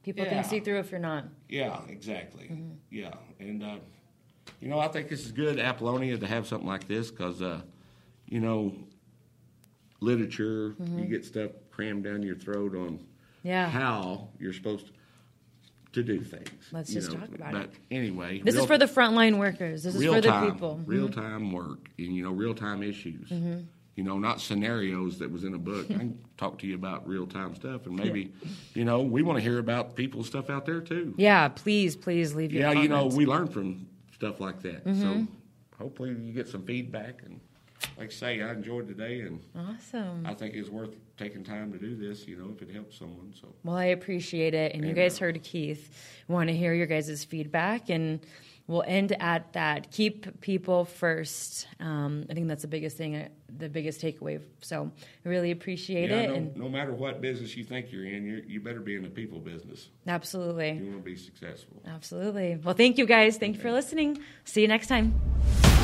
People Yeah. can see through if you're not. Yeah, exactly. Mm-hmm. Yeah, and uh, you know, I think this is good, Apollonia, to have something like this because, uh, you know, literature, Mm-hmm. you get stuff crammed down your throat on Yeah. how you're supposed to to do things. Let's just know. talk about but it. anyway, This real- is for the frontline workers. This is for the time, people. Mm-hmm. real time work, and you know, real time issues. You know, not scenarios that was in a book. I can talk to you about real time stuff, and maybe, you know, we want to hear about people's stuff out there too. Yeah, please, please leave your Yeah, you know, we learn from stuff like that. Mm-hmm. So hopefully you get some feedback. And like I say, I enjoyed today, and awesome. I think it's worth taking time to do this. You know, if it helps someone. So Well, I appreciate it. And you guys uh, heard Keith. Want to hear your guys' feedback. And we'll end at that. Keep people first. Um, I think that's the biggest thing, uh, the biggest takeaway. So I really appreciate yeah, it. no, And no matter what business you think you're in, you you better be in the people business. absolutely. You want to be successful. Absolutely. Well, thank you guys. Thank you for listening. See you next time.